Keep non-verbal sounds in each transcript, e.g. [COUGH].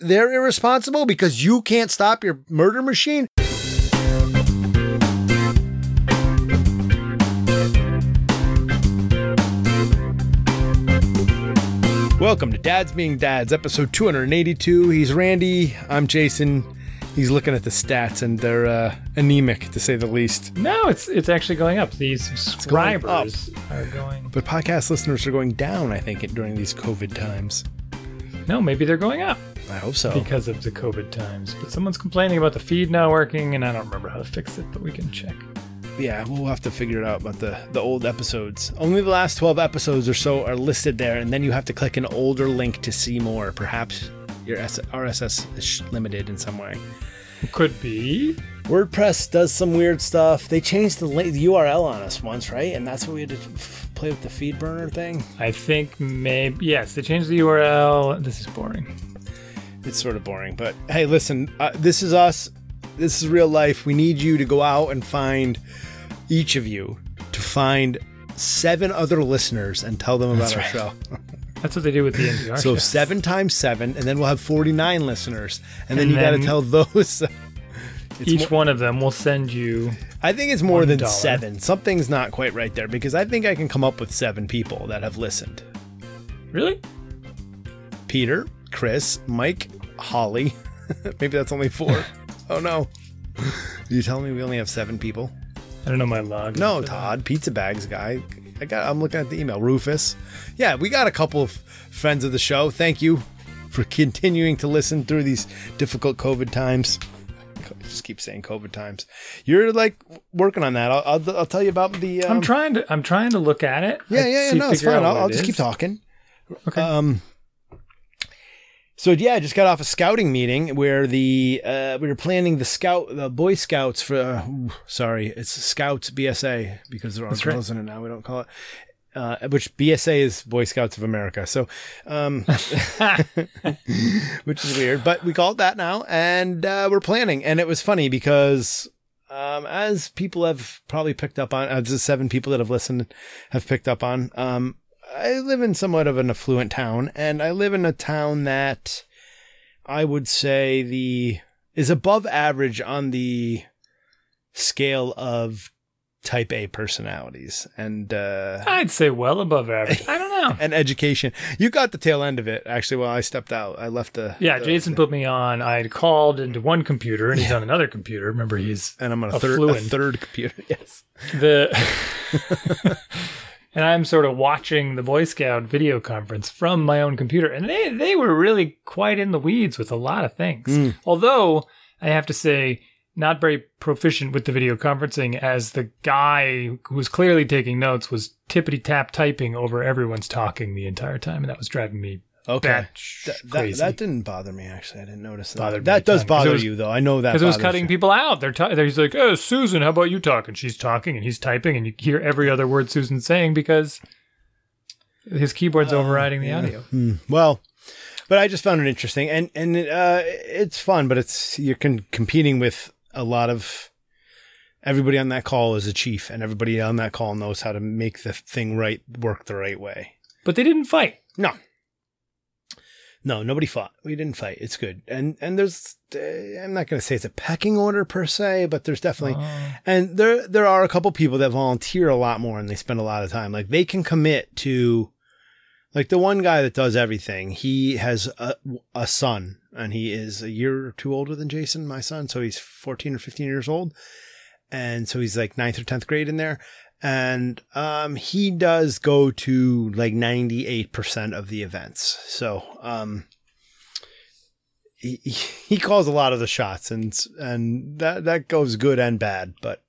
they're irresponsible because you can't stop your murder machine? Welcome to Dads Being Dads, episode 282. He's Randy. I'm Jason. He's looking at the stats and they're uh, anemic to say the least. No, it's it's actually going up. These subscribers are going. But podcast listeners are going down, I think, during these COVID times. No, maybe they're going up I hope so. because of the COVID times. But someone's complaining about the feed not working, and I don't remember how to fix it, but we can check. yeah, we'll have to figure it out about the, the old episodes. Only the last 12 episodes or so are listed there, and then you have to click an older link to see more. Perhaps your RSS is limited in some way. Could be. WordPress does some weird stuff. They changed the, link, the URL on us once, right? And that's what we had to f- play with the feed burner thing. I think maybe yes. They changed the URL. This is boring. It's sort of boring, but hey, listen, uh, this is us. This is real life. We need you to go out and find each of you to find seven other listeners and tell them about That's our right. show. [LAUGHS] That's what they do with the [LAUGHS] NPR. So show. seven times seven, and then we'll have forty-nine listeners, and, then you got to tell those. [LAUGHS] Each more- one of them will send you. I think it's more than seven. Something's not quite right there because I think I can come up with seven people that have listened. Really? Peter, Chris, Mike, Holly. [LAUGHS] Maybe that's only four. [LAUGHS] oh no! You telling me we only have seven people? I don't know my log. No, Todd, pizza bags guy. I got. I'm looking at the email. Rufus. Yeah, we got a couple of friends of the show. Thank you for continuing to listen through these difficult COVID times. Just keep saying COVID times. You're like working on that. I'll, I'll, I'll tell you about the. Um, I'm trying to. I'm trying to look at it. Yeah, yeah, yeah. No, it's fine. I'll, I'll it just keep talking. Okay. Um. So yeah, I just got off a scouting meeting where the uh, we were planning the scout the Boy Scouts for uh, sorry it's Scouts BSA because there are That's right. girls in it now we don't call it uh, which BSA is Boy Scouts of America so um [LAUGHS] which is weird but we call it that now and uh, we're planning and it was funny because um, as people have probably picked up on, as the seven people that have listened have picked up on, um, I live in somewhat of an affluent town, and I live in a town that I would say the is above average on the scale of type A personalities and uh, I'd say well above average. I don't know. [LAUGHS] and education. You got the tail end of it actually. While I stepped out, I left the Yeah, the- Jason put me on. I had called into one computer and he's on another computer. Remember, he's and I'm on a third a third computer. [LAUGHS] Yes. the. [LAUGHS] and I'm sort of watching the Boy Scout video conference from my own computer, and they they were really quite in the weeds with a lot of things. Mm. Although I have to say, not very proficient with the video conferencing, as the guy who was clearly taking notes was tippity tap typing over everyone's talking the entire time, and that was driving me Okay. batch That, that, crazy. that didn't bother me actually. I didn't notice that. Bothered that does ton, 'cause it bother was- you though. I know that because it was cutting you. people out. They're t- he's like, "Oh, Susan, how about you talking?" She's talking, and he's typing, and you hear every other word Susan's saying because his keyboard's overriding the yeah. audio. Hmm. Well, but I just found it interesting, and and uh, it's fun, but it's you're con- competing with a lot of everybody on that call is a chief, and everybody on that call knows how to make the thing right work the right way. But they didn't fight. No. No, nobody fought. We didn't fight. It's good. And and there's uh, I'm not going to say it's a pecking order per se, but there's definitely Oh. and there there are a couple people that volunteer a lot more and they spend a lot of time. Like they can commit to like the one guy that does everything. He has a, a son and he is a year or two older than Jason, my son, so he's 14 or 15 years old. And so he's like ninth or 10th grade in there. And um, he does go to like 98% of the events. So um, he, he calls a lot of the shots and and that, that goes good and bad. But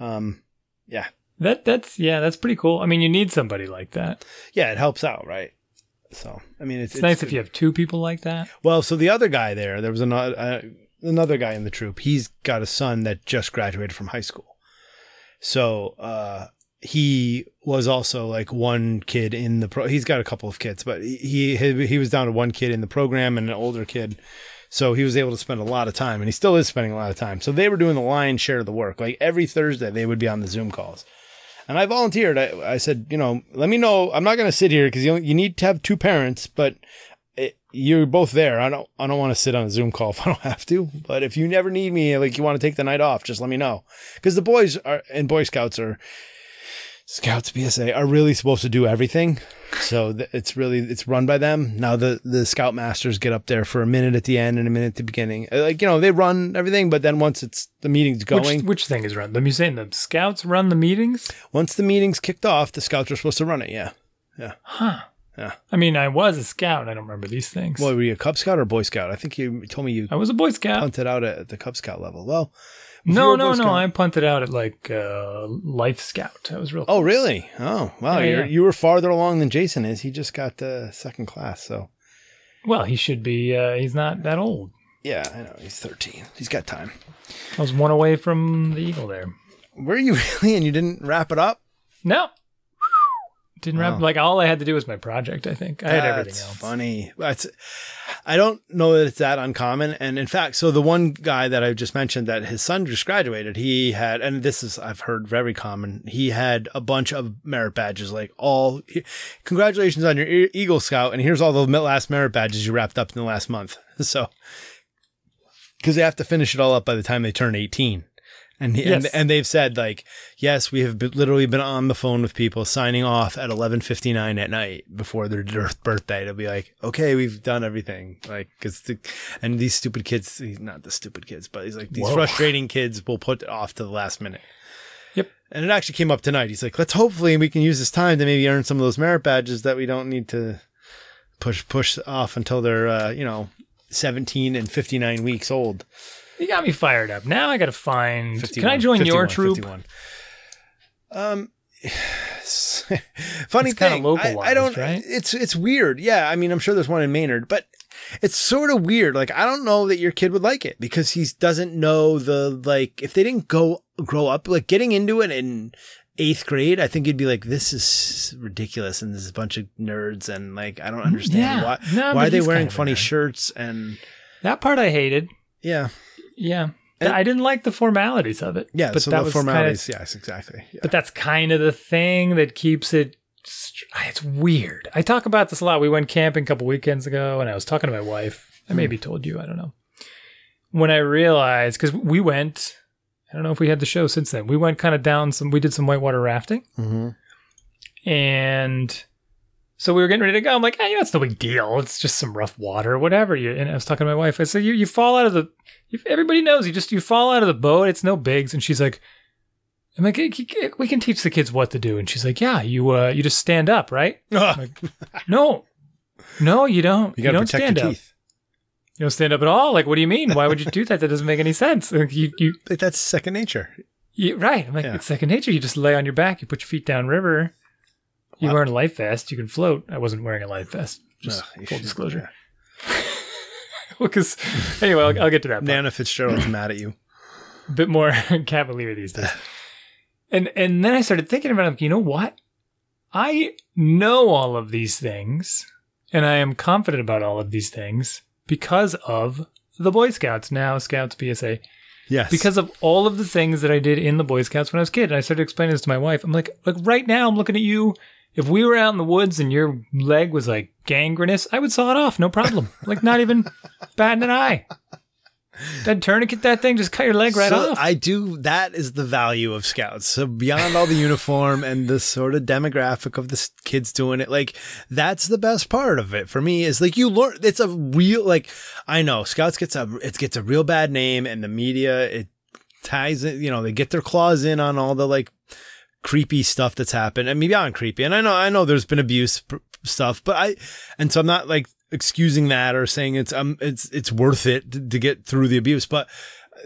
um, yeah, That that's yeah, that's pretty cool. I mean, you need somebody like that. yeah, it helps out, right? So I mean, it's, It's, nice if you have two people like that. Well, so the other guy there, there was another uh, another guy in the troop. He's got a son that just graduated from high school. So uh, he was also like one kid in the pro. He's got a couple of kids, but he he he was down to one kid in the program and an older kid. So he was able to spend a lot of time, and he still is spending a lot of time. So they were doing the lion's share of the work. Like every Thursday, they would be on the Zoom calls. And I volunteered. I, I said, you know, let me know. I'm not going to sit here because you, you need to have two parents, but you're both there. I don't I don't want to sit on a Zoom call if I don't have to. But if you never need me, like you want to take the night off, just let me know. Because the boys are and Boy Scouts are Scouts BSA are really supposed to do everything. So th- it's really it's run by them. Now the the Scout Masters get up there for a minute at the end and a minute at the beginning. Uh, Like you know they run everything, but then once it's the meeting's going, Which, which thing is run? The saying the scouts run the meetings? once the meeting's kicked off, the Scouts are supposed to run it. Yeah, yeah. Huh. Yeah. I mean, I was a scout. I don't remember these things. Well, were you a Cub Scout or Boy Scout? I think you told me you I was a Boy Scout. punted out at the Cub Scout level. Well, no, no, Boy no. Scout- I punted out at like uh, Life Scout. I was real. Oh, really? Oh, wow. Yeah, yeah. You were farther along than Jason is. He just got the second class. So, Well, he should be. Uh, he's not that old. yeah, I know. He's 13. He's got time. I was one away from the Eagle there. Were you [LAUGHS] really? And you didn't wrap it up? No. Didn't wrap like all I had to do was my project. I think I had everything That's else. funny. That's, I don't know that it's that uncommon. And in fact, so the one guy that I just mentioned that his son just graduated, he had, and this is, I've heard very common, he had a bunch of merit badges, like all, congratulations on your Eagle Scout. And here's all the last merit badges you wrapped up in the last month. [LAUGHS] So, because they have to finish it all up by the time they turn 18. And, he, and and they've said like yes we have been, literally been on the phone with people signing off at 11:59 at night before their birthday to be like okay we've done everything. Like cuz the and these stupid kids not the stupid kids but he's like these Whoa. frustrating kids will put it off to the last minute. Yep. and it actually came up tonight. He's like let's hopefully we can use this time to maybe earn some of those merit badges that we don't need to push push off until they're uh, you know 17 and 59 weeks old You got me fired up. Now I got to find. 51, Can I join your troop? 51. Um, [SIGHS] funny It's thing, I, I don't. right? It's it's weird. Yeah, I mean, I'm sure there's one in Maynard, but it's sort of weird. Like, I don't know that your kid would like it because he doesn't know the like. If they didn't go grow up like getting into it in eighth grade, I think you'd be like, this is ridiculous, and this is a bunch of nerds, and like, I don't understand Yeah. why. No, why are they wearing kind of funny nerd. shirts and That part I hated. yeah, Yeah. And- I didn't like the formalities of it. yeah. but so that was formalities, Kind yes, exactly. Yeah. but that's kind of the thing that keeps it. It's weird. I talk about this a lot. We went camping a couple weekends ago, and I was talking to my wife. I Hmm. maybe told you. I don't know. When I realized, because we went, I don't know if we had the show since then. We went kind of down some. We did some whitewater rafting. hmm And so we were getting ready to go. I'm like, hey, you know, it's no big deal. It's just some rough water, whatever. You, and I was talking to my wife. I said, you, you fall out of the, you, everybody knows you just, you fall out of the boat. It's no bigs. And she's like, I'm like, we can teach the kids what to do. And she's like, yeah, you, uh, you just stand up, right? No, no, you don't. You to don't stand up. teeth. You don't stand up at all. Like, what do you mean? Why would you do that? That doesn't make any sense. [LAUGHS] Like, you, you, that's second nature. you, right. I'm like, Yeah. it's second nature. You just lay on your back. You put your feet down river. You Wow. wearing a life vest. You can float. I wasn't wearing a life vest. Just you full disclosure. Because [LAUGHS] anyway, I'll, I'll get to that. part. Nana Fitzgerald's mad at you. A bit more [LAUGHS] cavalier these days. And and then I started thinking about it. like, You know what? I know all of these things, and I am confident about all of these things because of the Boy Scouts now, Scouts BSA. Yes. because of all of the things that I did in the Boy Scouts when I was a kid. And I started explaining this to my wife. I'm like, like right now, I'm looking at you. If we were out in the woods and your leg was like gangrenous, I would saw it off, no problem. like not even [LAUGHS] batting an eye. Then tourniquet that thing, just cut your leg right so off. I do. That is the value of scouts. So beyond all the uniform and the sort of demographic of the kids doing it, like that's the best part of it for me. Is like you learn. It's a real like I know scouts gets a it gets a real bad name, and the media it ties it. You know they get their claws in on all the like creepy stuff that's happened. And maybe I mean beyond creepy, and I know I know there's been abuse pr- stuff, but I and so I'm not like excusing that or saying it's um it's it's worth it to, to get through the abuse, but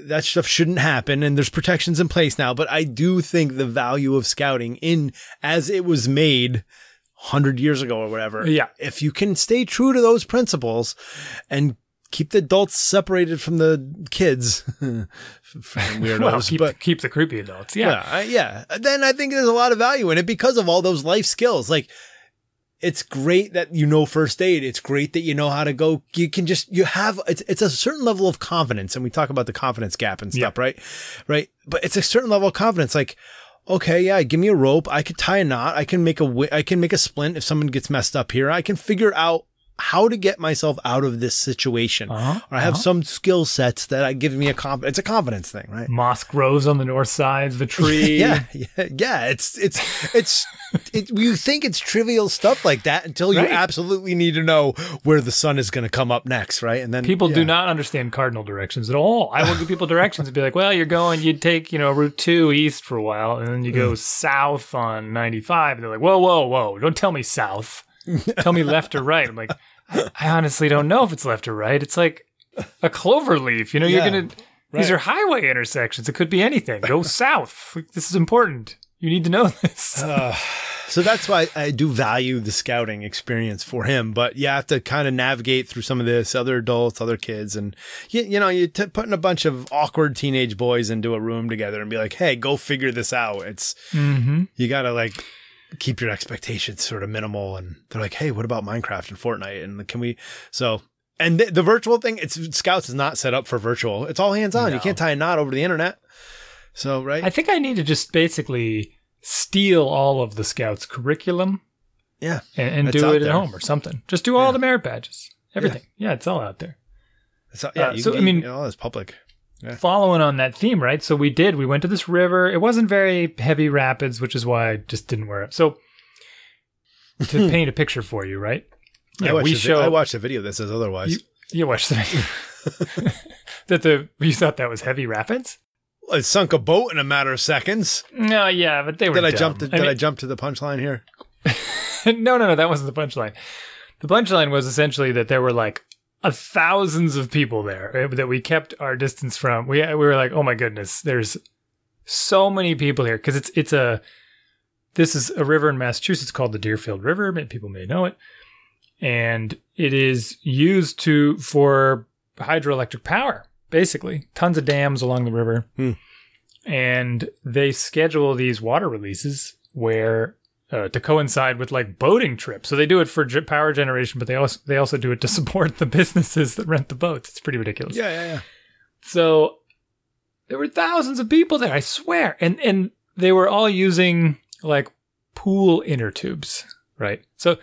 that stuff shouldn't happen and there's protections in place now but i do think the value of scouting in as it was made 100 years ago or whatever Yeah. if you can stay true to those principles and keep the adults separated from the kids [LAUGHS] from [LAUGHS] weirdos well, keep, but keep the creepy adults. Yeah. yeah, I, yeah. Then I think there's a lot of value in it because of all those life skills. Like, it's great that you know first aid. It's great that you know how to go. You can just you have it's it's a certain level of confidence, and we talk about the confidence gap and stuff, right? Right. But it's a certain level of confidence. Like, okay, yeah, give me a rope. I could tie a knot. I can make a, I can make a splint if someone gets messed up here. I can figure out how to get myself out of this situation. Uh-huh, Or I have uh-huh. some skill sets that I give me a comp. It's a confidence thing, right? Moss grows on the north side of the tree. [LAUGHS] Yeah, yeah, yeah. It's it's it's it, you think it's trivial stuff like that until you Right. absolutely need to know where the sun is going to come up next, right? And then People do not understand cardinal directions at all. I will give people directions and be like, well, you're going, you take, you know, Route 2 east for a while, and then you go south on 95. And they're like, whoa, whoa, whoa, don't tell me south. Tell me left or right. I'm like, I, honestly don't know if it's left or right. It's like a clover leaf. You know, you're Yeah, going to, right. these are highway intersections. It could be anything. Go [LAUGHS] south. Like, This is important. You need to know this. Uh, so that's why I do value the scouting experience for him. But you have to kind of navigate through some of this, other adults, other kids, and you, you know, you t- putting a bunch of awkward teenage boys into a room together and be like, "Hey, go figure this out." It's mm-hmm. you got to like keep your expectations sort of minimal, and they're like, "Hey, what about Minecraft and Fortnite? And can we?" So. And the, the virtual thing, it's Scouts is not set up for virtual. It's all hands on. You can't tie a knot over the internet. So right, I think I need to just basically steal all of the scouts' curriculum yeah. and, and do it at home or something. Just do all Yeah. the merit badges, everything. Yeah. it's all out there. So yeah, Uh, so, can I mean- you know, it's public. Following on that theme, right? So we did. We went to this river. It wasn't very heavy rapids, which is why I just didn't wear it. So to [LAUGHS] paint a picture for you, right? I watched, we the, show. I watched a video that says otherwise. You- You watched the video. [LAUGHS] that the you thought that was heavy rapids? I sunk a boat in a matter of seconds. No, yeah, but they were. Did I dumb. jump? To, did mean- I jump to the punchline here? [LAUGHS] no, no, no. That wasn't the punchline. The punchline was essentially that there were like a thousands of people there eh, that we kept our distance from. We we were like, oh my goodness, there's so many people here because it's it's a this is a river in Massachusetts called the Deerfield River. People may know it, and it is used to for hydroelectric power. Basically, tons of dams along the river, Hmm. and they schedule these water releases where uh, to coincide with like boating trips. So they do it for power generation, but they also they also do it to [LAUGHS] support the businesses that rent the boats. It's pretty ridiculous. Yeah, yeah, yeah. So there were thousands of people there, I swear. And and they were all using like pool inner tubes, right? So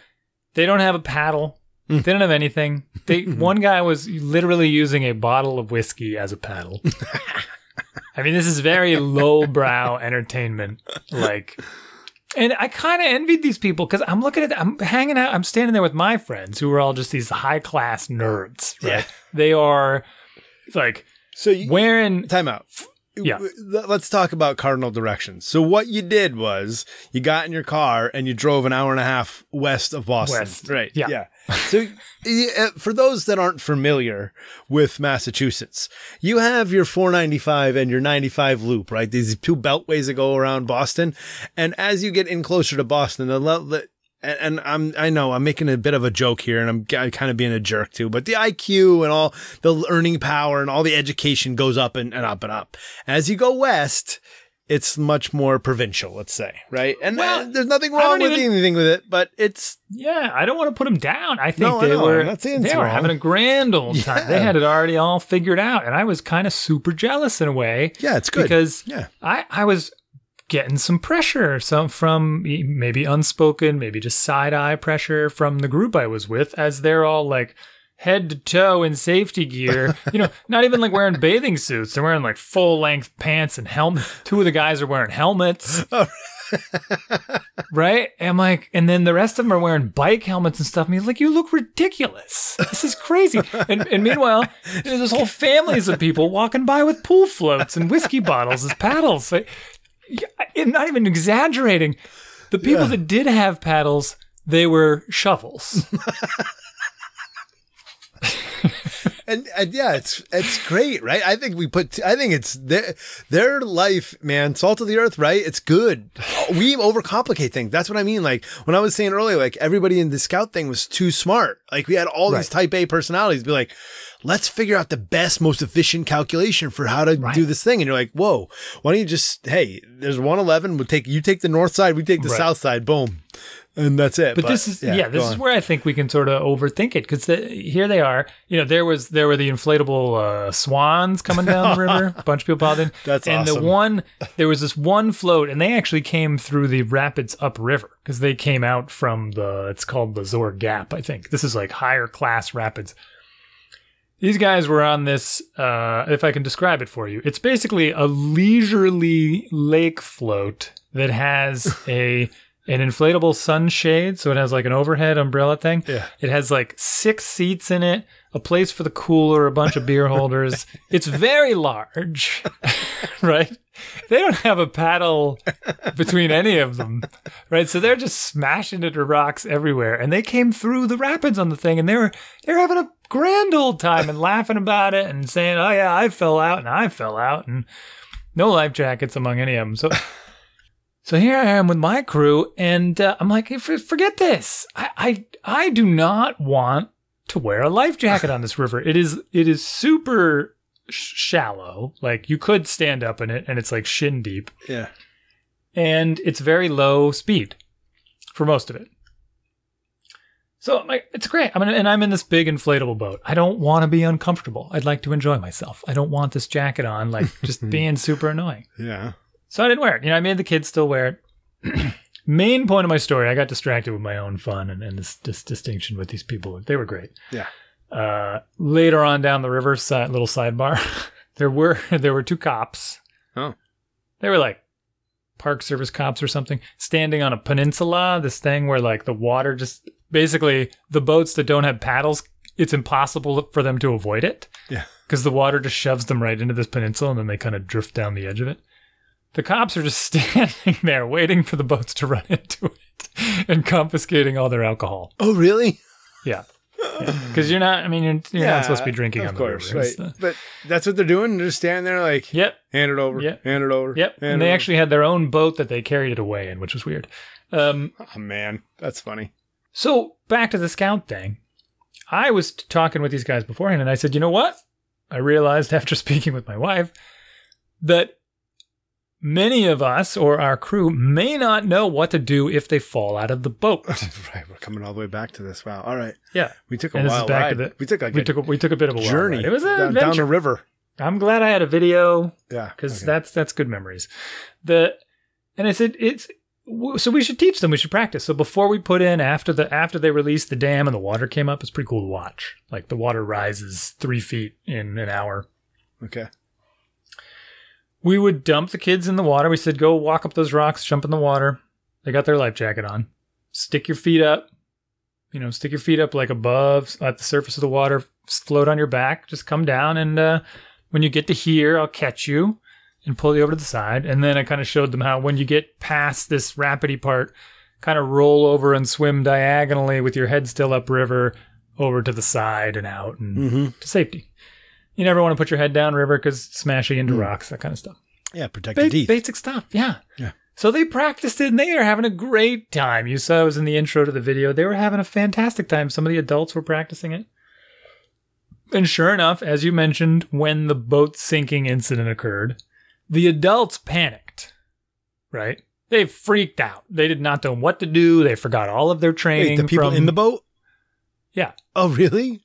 they don't have a paddle. Hmm. They don't have anything. They [LAUGHS] one guy was literally using a bottle of whiskey as a paddle. [LAUGHS] I mean, this is very lowbrow entertainment. Like, and I kind of envied these people because I'm looking at, I'm hanging out, I'm standing there with my friends who are all just these high class nerds. Right? Yeah. They are like So you, wearing time out. Yeah. Let's talk about cardinal directions. So what you did was you got in your car and you drove an hour and a half west of Boston. West. Right. Yeah. Yeah. So uh, for those that aren't familiar with Massachusetts, you have your 495 and your 95 loop, right? These two beltways that go around Boston. And as you get in closer to Boston, the, le- the and, and I'm I know I'm making a bit of a joke here, and I'm kind of being a jerk too. But the IQ and all the earning power and all the education goes up and, and up and up. As you go west, it's much more provincial, let's say, right? And Well, uh, there's nothing wrong with even- anything with it, but it's Yeah, I don't want to put them down. I think No, I they know. were I'm not saying it's they were having a grand old [LAUGHS] time. Yeah. They had it already all figured out, and I was kind of super jealous in a way yeah, it's good because yeah. I I was getting some pressure, some from maybe unspoken, maybe just side eye pressure from the group I was with, as they're all like head to toe in safety gear. [LAUGHS] you know, not even like wearing bathing suits. They're wearing like full length pants and helmet. Two of the guys are wearing helmets. Oh. [LAUGHS] right? And I'm like, and then the rest of them are wearing bike helmets and stuff. I mean, like, you look ridiculous. This is crazy. and, and meanwhile, there's this whole families of people walking by with pool floats and whiskey bottles as paddles. Like, I'm not even exaggerating. The people Yeah. that did have paddles, they were shovels. [LAUGHS] and, and yeah, it's it's great, right? I think we put. I think it's their their life, man. Salt of the earth, right? It's good. We overcomplicate things. That's what I mean. Like when I was saying earlier, like everybody in the scout thing was too smart. Like we had all these Type A personalities. Be like, let's figure out the best, most efficient calculation for how to Right. do this thing. And you're like, whoa, why don't you just? Hey, there's 111. We'll take you take the north side. We take the Right. south side. Boom. and that's it. But, this is yeah, this is where I think we can sort of overthink it because the, here they are. You know, there was there were the inflatable uh, swans coming down the river. A [LAUGHS] bunch of people piled in. That's and awesome. the one there was this one float, and they actually came through the rapids upriver because they came out from the it's called the Zoar Gap, I think. This is like higher class rapids. These guys were on this. Uh, if I can describe it for you, it's basically a leisurely lake float that has [LAUGHS] a an inflatable sunshade, so it has like an overhead umbrella thing. Yeah. It has like six seats in it, a place for the cooler, a bunch of beer [LAUGHS] holders. it's very large, [LAUGHS] right? They don't have a paddle between any of them, right? So they're just smashing into rocks everywhere. And they came through the rapids on the thing, and they were they're having a grand old time and laughing about it and saying, "Oh yeah, I fell out and I fell out," and no life jackets among any of them. So. So here I am with my crew, and uh, I'm like, hey, for- forget this. I, I I do not want to wear a life jacket on this river. It is it is super sh- shallow. Like you could stand up in it, and it's like shin deep, yeah. and it's very low speed for most of it. So I'm like, it's great. I mean, and I'm in this big inflatable boat. I don't want to be uncomfortable. I'd like to enjoy myself. I don't want this jacket on, like [LAUGHS] just being super annoying. Yeah. So I didn't wear it. You know, I made the kids still wear it. [CLEARS THROAT] Main point of my story, I got distracted with my own fun and, and this, this distinction with these people. They were great. Yeah. Uh, later on down the river, side, little sidebar, [LAUGHS] there were [LAUGHS] there were two cops. Oh. They were like Park Service cops or something, standing on a peninsula. This thing where like the water just basically the boats that don't have paddles, it's impossible for them to avoid it Yeah. because the water just shoves them right into this peninsula and then they kind of drift down the edge of it. The cops are just [LAUGHS] standing there waiting for the boats to run into it and confiscating all their alcohol. Oh, really? Yeah. [LAUGHS] Because you're not, I mean, you're, you're not supposed to be drinking of on the course, right? The- But that's what they're doing. They're just standing there, like, Yep. hand it over, Yep. hand it over, Yep. And they over. actually had their own boat that they carried it away in, which was weird. Um, Oh man, that's funny. so back to the scout thing. I was talking with these guys beforehand and I said, you know what? I realized [LAUGHS] after speaking with my wife that many of us or our crew may not know what to do if they fall out of the boat. [LAUGHS] right, we're coming all the way back to this. Wow. All right, Yeah. we took a And this is wild back to ride. the- we took like We a took a, we took a bit of a journey. It was an down, down the river. I'm glad I had a video Yeah, because okay. that's that's good memories. The and I said it's so we should teach them. We should practice. So before we put in after the after they released the dam and the water came up, it's pretty cool to watch. Like the water rises three feet in an hour. okay. We would dump the kids in the water. We said, go walk up those rocks, jump in the water. They got their life jacket on. Stick your feet up. You know, stick your feet up like above at the surface of the water. Float on your back. Just come down, and uh, when you get to here, I'll catch you and pull you over to the side. And then I kind of showed them how when you get past this rapidy part, kind of roll over and swim diagonally with your head still upriver over to the side and out and Mm-hmm. to safety. You never want to put your head down river because smashing into Mm. rocks, that kind of stuff. Yeah, protect Ba- teeth. basic stuff. Yeah. Yeah. So they practiced it and they are having a great time. You saw it was in the intro to the video. They were having a fantastic time. Some of the adults were practicing it. And sure enough, as you mentioned, when the boat sinking incident occurred, the adults panicked. Right? They freaked out. They did not know what to do. They forgot all of their training. Wait, the people from- in the boat? Yeah. Oh, really?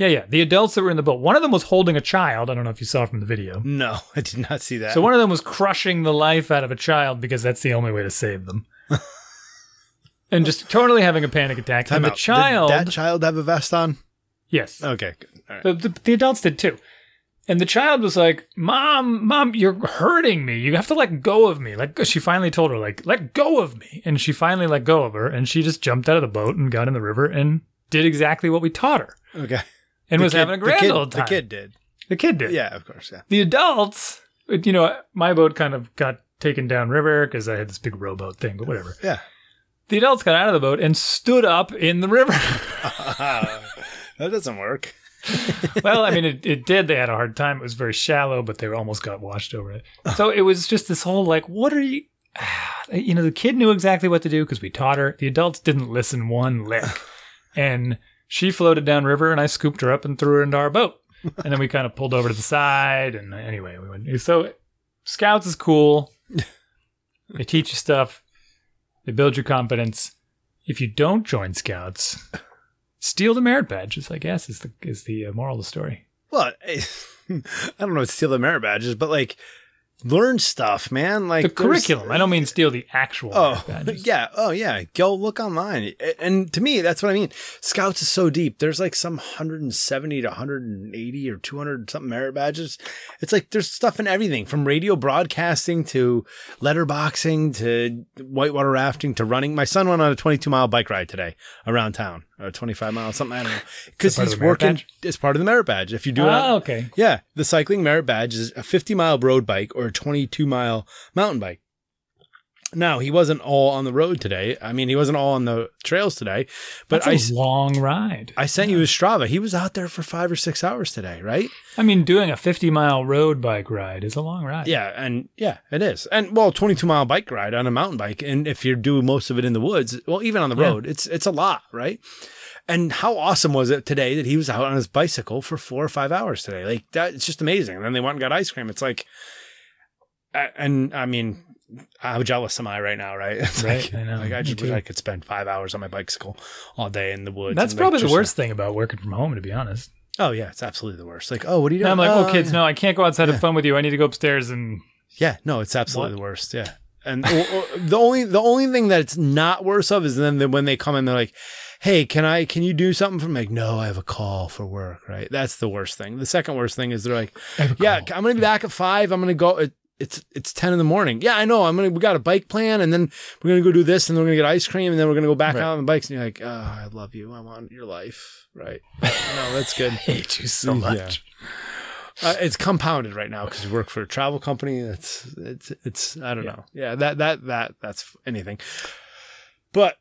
Yeah, yeah. The adults that were in the boat. One of them was holding a child. I don't know if you saw from the video. No, [LAUGHS] I did not see that. So one of them was crushing the life out of a child because that's the only way to save them. [LAUGHS] and just totally having a panic attack. Time and the out. Did child, that child have a vest on? yes, Okay, good. All right. the, the, the adults did too. And the child was like, "Mom, mom, you're hurting me. You have to let go of me." Like she finally told her, "Like let go of me," and she finally let go of her, and she just jumped out of the boat and got in the river and did exactly what we taught her, Okay. And The was kid- having a grand kid- old time. The kid did. the kid did. Yeah, of course. Yeah. the adults, you know, my boat kind of got taken down river because I had this big rowboat thing, but whatever. Yeah. The adults got out of the boat and stood up in the river. [LAUGHS] [LAUGHS] that doesn't work. [LAUGHS] well, I mean, it, it did. They had a hard time. It was very shallow, but they almost got washed over it. So it was just this whole like, what are you? [SIGHS] You know, the kid knew exactly what to do because we taught her. The adults didn't listen one lick. And she floated down river and I scooped her up and threw her into our boat. [LAUGHS] And then we kind of pulled over to the side. And anyway, we went. So scouts is cool. [LAUGHS] They teach you stuff. They build your confidence. if you don't join Scouts, steal the merit badges. I guess is the is the uh, moral of the story. Well, [LAUGHS] I don't know, steal the merit badges, but like learn stuff, man. Like The curriculum. I don't mean steal the actual Oh, badges. [LAUGHS] yeah. Oh, yeah. Go look online. And to me, that's what I mean. Scouts is so deep. There's like some 170 to 180 or 200 something merit badges. It's like there's stuff in everything from radio broadcasting to letterboxing to whitewater rafting to running. My son went on a 22 mile bike ride today around town or 25 miles, something. I don't know. [LAUGHS] Because he's working badge? as part of the merit badge. If you do it, Oh, okay. yeah, the cycling merit badge is a 50 mile road bike or a 22 mile mountain bike. Now, he wasn't all on the road today. I mean, he wasn't all on the trails today, but That's I a long ride. I sent you his Strava. He was out there for 5 or 6 hours today, right? I mean, doing a 50 mile road bike ride is a long ride. Yeah, and yeah, it is. And well, 22 mile bike ride on a mountain bike and if you do most of it in the woods, well, even on the Yeah. road, it's it's a lot, right? And how awesome was it today that he was out on his bicycle for 4 or 5 hours today? Like that it's just amazing. And then they went and got ice cream. It's like and I mean, how jealous am I right now, right? [LAUGHS] It's Right, like, I know. like I just wish. I could spend five hours on my bicycle all day in the woods. That's and, like, probably the worst thing about working from home, to be honest. Oh yeah, it's absolutely the worst. Like, oh, what are you And doing? I'm like, oh, "Oh, kids, yeah." no, I can't go outside Yeah. have fun with you. I need to go upstairs and Yeah, no, it's absolutely What? the worst. Yeah, and the only the only thing that it's not worse of is then the, when they come in, they're like, "Hey, can I can you do something for me?" Like, no, I have a call for work. Right, that's the worst thing. The second worst thing is they're like, "Yeah, I'm gonna be back at five. I'm gonna go." Uh, It, it's it's ten in the morning. Yeah, I know. I'm gonna we got a bike plan, and then we're gonna go do this, and then we're gonna get ice cream, and then we're gonna go back Right. out on the bikes. And you're like, "Oh, I love you. I want your life." Right? [LAUGHS] no, that's good. I hate you so Yeah. much. Uh, it's compounded right now because we work for a travel company. It's it's it's I don't know. Yeah, that that that that's anything. But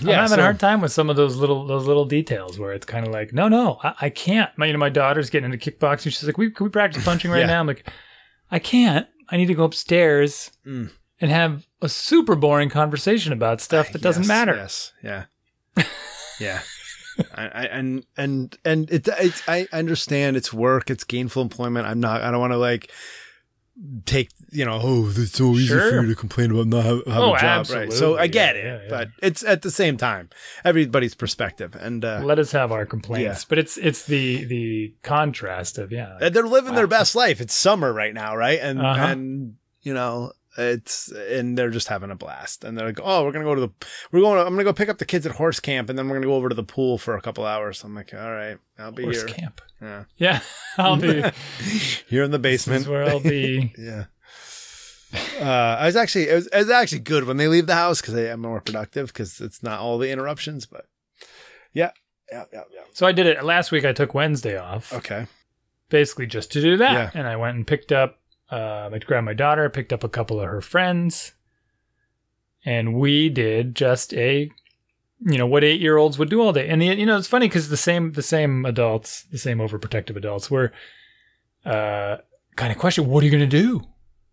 yeah, I'm having so- a hard time with some of those little those little details where it's kind of like, no, no, I, I can't. My you know my daughter's getting into kickboxing. She's like, we can we practice punching right Yeah. now? I'm like, I can't. I need to go upstairs Mm. and have a super boring conversation about stuff that doesn't matter. Yes, yeah, [LAUGHS] yeah. I, I, and and and it, it's I understand it's work, it's gainful employment. I'm not. I don't want to like take you know. Oh, it's so easy for you to complain about not have, have Oh, a job, right? So I get Yeah, it, yeah, yeah. but it's at the same time everybody's perspective, and uh, Let us have our complaints, but it's it's the the contrast of yeah. And they're living their best life. It's summer right now, right? And Uh-huh. and you know, it's and they're just having a blast. And they're like, "Oh, we're gonna go to the we're going. To, I'm gonna go pick up the kids at horse camp, and then we're gonna go over to the pool for a couple hours." I'm like, "All right, I'll be Horse here." camp. Yeah, Yeah, [LAUGHS] I'll be. [LAUGHS] here in the basement. where I'll be. [LAUGHS] yeah. Uh, I was actually it was, it was actually good when they leave the house because I'm more productive because it's not all the interruptions. But yeah, yeah, yeah, yeah. So I did it last week. I took Wednesday off. Okay. basically just to do that. Yeah. And I went and picked up, uh, I grabbed my daughter, picked up a couple of her friends, and we did just a, you know, what eight year olds would do all day. And you know, it's funny because the same, the same adults, the same overprotective adults were, uh, kind of question, what are you going to do?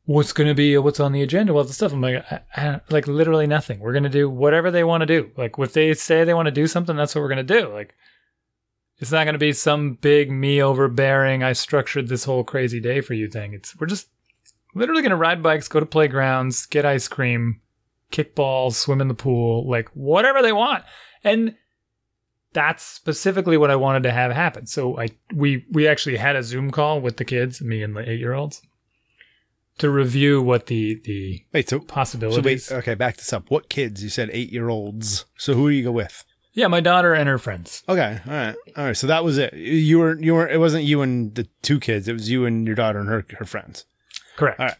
What's going to be, what's on the agenda? What's the stuff? I'm like, I, I, like literally nothing. We're going to do whatever they want to do. Like if they say they want to do something, that's what we're going to do. Like, it's not going to be some big me overbearing. I structured this whole crazy day for you thing. It's we're just literally going to ride bikes, go to playgrounds, get ice cream, kick balls, swim in the pool, like whatever they want. And that's specifically what I wanted to have happen. So I we we actually had a Zoom call with the kids, me and the 8-year-olds to review what the the Wait. So so possibilities. wait. Okay. Back this up. What kids? You said eight year olds. So who do you go with? Yeah, my daughter and her friends. Okay, all right, all right. So that was it. You were you were. It wasn't you and the two kids. It was you and your daughter and her her friends. Correct. All right.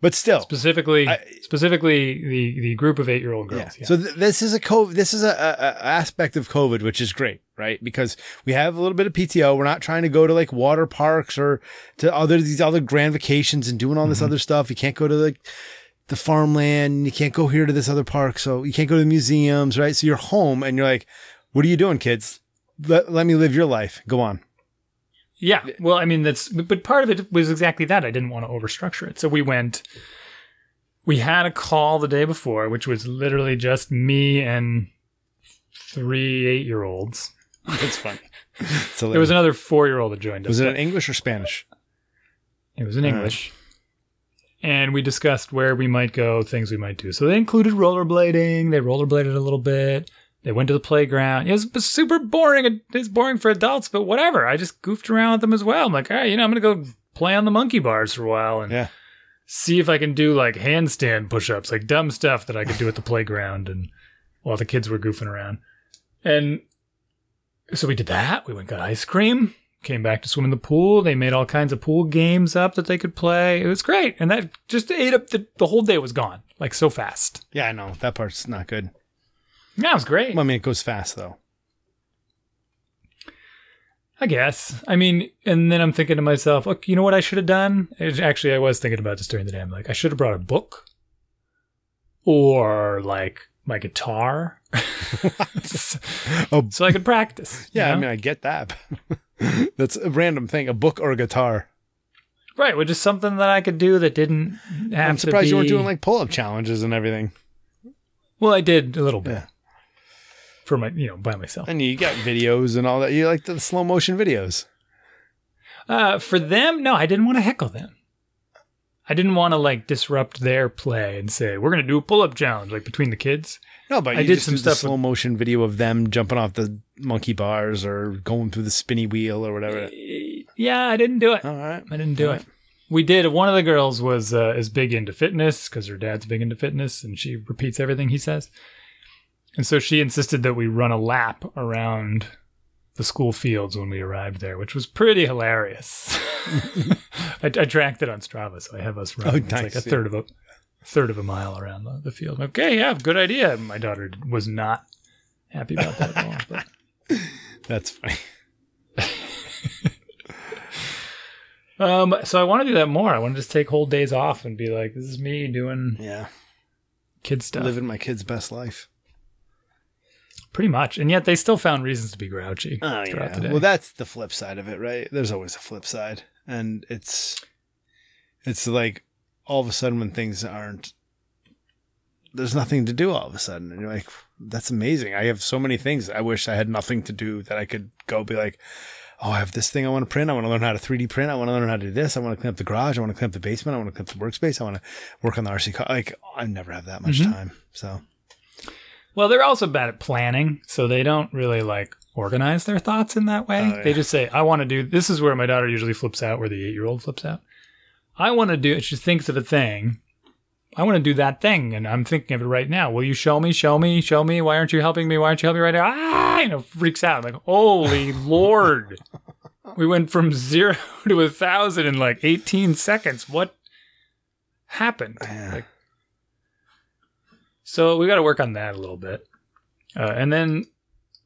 But still, Specifically, I- specifically the the group of eight year old girls. Yeah. So th- this is a COVID. This is a, a, a aspect of COVID, which is great, right? Because we have a little bit of PTO. We're not trying to go to like water parks or to other these other grand vacations and doing all this Mhm. other stuff. You can't go to like the farmland. You can't go here to this other park. So you can't go to the museums, right? So you're home and you're like, what are you doing, kids? Let, let me live your life. Go on. Yeah. Well, I mean, that's, but but part of it was exactly that. I didn't want to overstructure it. So we went, we had a call the day before, which was literally just me and three eight year olds. That's funny. So [LAUGHS] There was another four year old that joined us. Was it in English or Spanish? it was in All right. English. And we discussed where we might go, things we might do. So they included rollerblading. They rollerbladed a little bit. They went to the playground. It was super boring. It's boring for adults, but whatever. I just goofed around with them as well. I'm like, all right, you know, I'm going to go play on the monkey bars for a while and Yeah. see if I can do like handstand push ups, like dumb stuff that I could do at the playground and while the kids were goofing around. And so we did that. We went got ice cream, came back to swim in the pool. They made all kinds of pool games up that they could play. It was great. And that just ate up the, the whole day was gone, like so fast. Yeah, I know. That part's not good. Yeah, it was great. Well, I mean, it goes fast though. I guess. I mean, and then I'm thinking to myself, look, you know what I should have done? Actually, I was thinking about this during the day. I'm like, I should have brought a book or like my guitar [LAUGHS] [LAUGHS] Oh, so I could practice. you yeah. I mean, I get that. [LAUGHS] [LAUGHS] That's a random thing. A book or a guitar. right, which is something that I could do that didn't have I'm surprised you weren't doing like pull-up challenges and everything. Well, I did a little bit Yeah. for my, you know, by myself. And you got videos and all that. You like the slow motion videos. Uh, for them, no, I didn't want to heckle them. I didn't want to like disrupt their play and say we're going to do a pull-up challenge like between the kids. No, but I you did some stuff the slow motion video of them jumping off the monkey bars or going through the spinny wheel or whatever. Yeah, I didn't do it. All right. I didn't do All it. We did. One of the girls was uh, is big into fitness because her dad's big into fitness, and she repeats everything he says. And so she insisted that we run a lap around the school fields when we arrived there, which was pretty hilarious. [LAUGHS] [LAUGHS] I, I tracked it on Strava, so I have us running. it's like a third of a third of a mile around the, the field. Okay, yeah, good idea. My daughter was not happy about that at all. But [LAUGHS] That's funny. [LAUGHS] Um, so I want to do that more. I want to just take whole days off and be like, this is me doing Yeah. kid stuff. Living my kid's best life. Pretty much. And yet they still found reasons to be grouchy Oh, throughout yeah. the day. Well, that's the flip side of it, right? There's always a flip side. And it's it's like all of a sudden when things aren't there's nothing to do all of a sudden. And you're like, that's amazing. I have so many things. I wish I had nothing to do that I could go be like, oh, I have this thing I want to print. I want to learn how to 3D print. I want to learn how to do this. I want to clean up the garage. I want to clean up the basement. I want to clean up the workspace. I want to work on the RC car. Like, I never have that much Mhm. time. So, well, they're also bad at planning, so they don't really like organize their thoughts in that way. Oh, yeah. They just say, I want to do this is where my daughter usually flips out, where the eight year old flips out. I want to do she thinks of a thing. I want to do that thing, and I'm thinking of it right now. Will you show me? Show me? Show me? Why aren't you helping me? Why aren't you helping me right now? Ah, you know, freaks out. I'm like, holy [LAUGHS] lord, we went from zero [LAUGHS] to a thousand in like 18 seconds. What happened? Like, so we got to work on that a little bit, uh, and then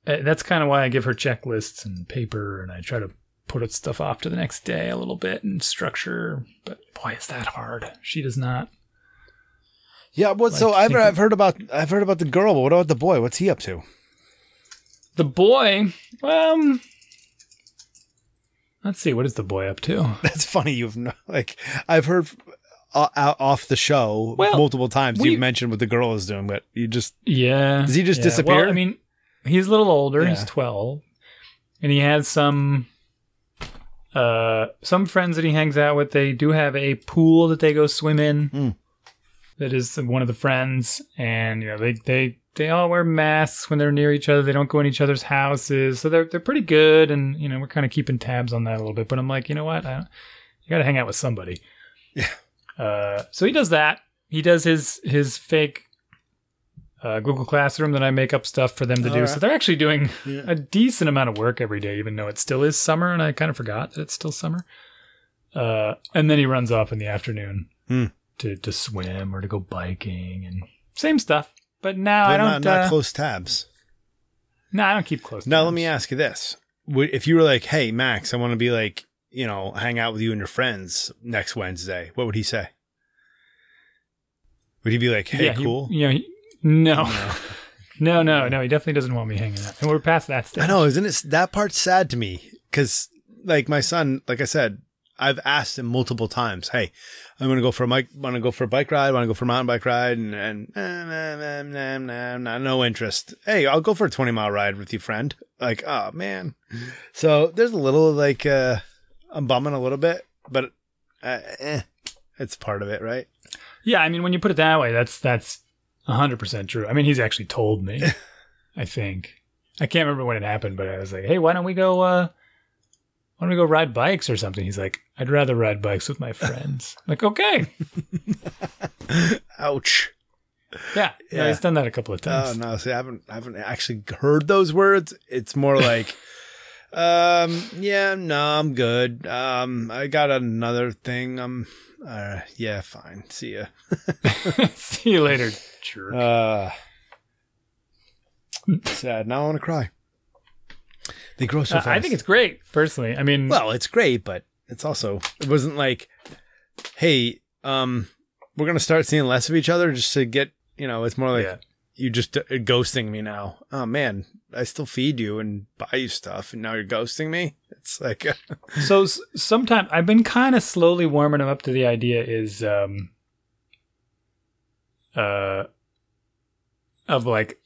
uh, that's kind of why I give her checklists and paper, and I try to put stuff off to the next day a little bit and structure. But boy, is that hard. She does not. yeah. What? so I've, I've heard about, I've heard about the girl, but what about the boy? What's he up to? The boy, um, let's see, what is the boy up to? [LAUGHS] That's funny. You've like I've heard uh, off the show Well, multiple times. we- You've mentioned what the girl is doing, but you just Yeah. Does he just yeah. disappear? Well, I mean, he's a little older. Yeah. He's 12. And he has some uh some friends that he hangs out with. They do have a pool that they go swim in. Hmm. That is one of the friends and you know, they they they all wear masks when they're near each other. They don't go in each other's houses. So they're they're pretty good and you know, we're kind of keeping tabs on that a little bit. But I'm like, you know what? I, you got to hang out with somebody. Yeah. Uh so he does that. He does his his fake uh, Google Classroom that I make up stuff for them to do. Alright. So they're actually doing Yeah. a decent amount of work every day, even though it still is summer, and I kind of forgot that it's still summer. Uh, and then he runs off in the afternoon Hmm. to to swim or to go biking and same stuff. But now but I don't. not, not uh, close tabs. no, I don't keep close. Now let me ask you this: if you were like, "Hey, Max, I want to be like, you know, hang out with you and your friends next Wednesday," what would he say? Would he be like, "Hey, yeah, he- cool"? you know, he- no, No. no, no, no. He definitely doesn't want me hanging out, and we're past that stage. I know, isn't it? That part's sad to me because, like, my son, like I said, I've asked him multiple times, "Hey, I'm gonna go for a bike, want to go for a bike ride, want to go for a mountain bike ride," and and nah, nah, nah, nah, nah, nah, no interest. Hey, I'll go for a 20 mile ride with you, friend. Like, oh man. So there's a little like uh I'm bumming a little bit, but uh, eh, it's part of it, right? Yeah, I mean, when you put it that way, that's that's hundred percent true. I mean, he's actually told me. [LAUGHS] I think. I can't remember when it happened, but I was like, "Hey, why don't we go? uh Why don't we go ride bikes or something?" He's like, "I'd rather ride bikes with my [LAUGHS] friends." I'm like, okay, [LAUGHS] Ouch. yeah, yeah. He's done that a couple of times. Oh no, see, I haven't I haven't actually heard those words. It's more like, um, yeah, no, I'm good. Um, I got another thing. Um, uh, yeah, fine. See ya. [LAUGHS] See you later, jerk. Uh, sad. Now I want to cry. They grow so Uh, fast. I think it's great, personally. I mean, well, it's great, but it's also it wasn't like, hey, um, we're gonna start seeing less of each other just to get you know. It's more like Yeah. you just uh, ghosting me now. Oh man, I still feed you and buy you stuff, and now you're ghosting me. It's like [LAUGHS] so s- sometime I've been kind of slowly warming him up to the idea is um uh of like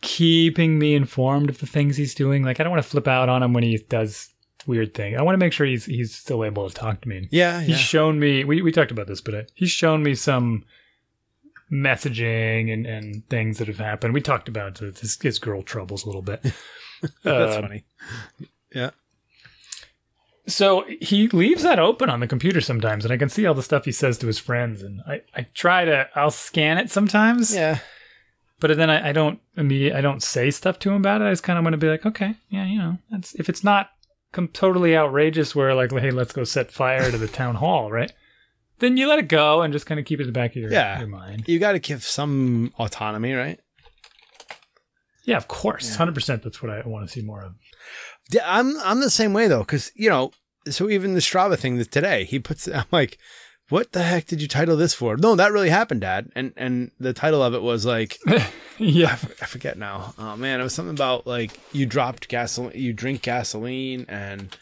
keeping me informed of the things he's doing. Like I don't want to flip out on him when he does weird thing. I want to make sure he's he's still able to talk to me. yeah, He's yeah. shown me we, we talked about this, but uh, he's shown me some messaging and, and things that have happened. We talked about uh, his, his girl troubles a little bit. [LAUGHS] That's Uh, funny. Yeah. So he leaves that open on the computer sometimes, and I can see all the stuff he says to his friends. And I, I try to, I'll scan it sometimes, Yeah, but then I, I don't immediately, I don't say stuff to him about it. I just kind of want to be like, okay, yeah, you know, that's if it's not com- totally outrageous, where like, hey, let's go set fire to the town hall, right? Then you let it go and just kind of keep it in the back of your, Yeah. your mind. you got to give some autonomy, right? Yeah, of course, Yeah. hundred percent. That's what I want to see more of. Yeah, I'm I'm the same way though, because you know, so even the Strava thing that today he puts, [LAUGHS] I'm like, what the heck did you title this for? No, that really happened, Dad. And and the title of it was like, [LAUGHS] yeah, I forget now. Oh man, it was something about like you dropped gasoline, you drink gasoline, and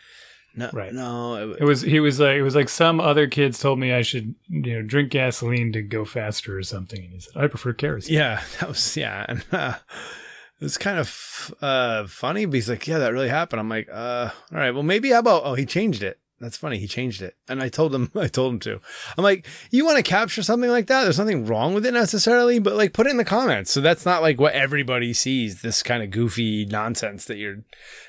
no, Right. no, it, It was he was like it was like some other kids told me I should you know drink gasoline to go faster or something, and he said I prefer kerosene. yeah, [LAUGHS] that was yeah, and [LAUGHS] uh, it was kind of uh funny but he's like yeah, that really happened. I'm like, uh, all right, well maybe how about oh he changed it. That's funny. He changed it, and I told him. [LAUGHS] I told him to. I'm like, you want to capture something like that? There's nothing wrong with it necessarily, but like, put it in the comments. So that's not like what everybody sees. This kind of goofy nonsense that you're.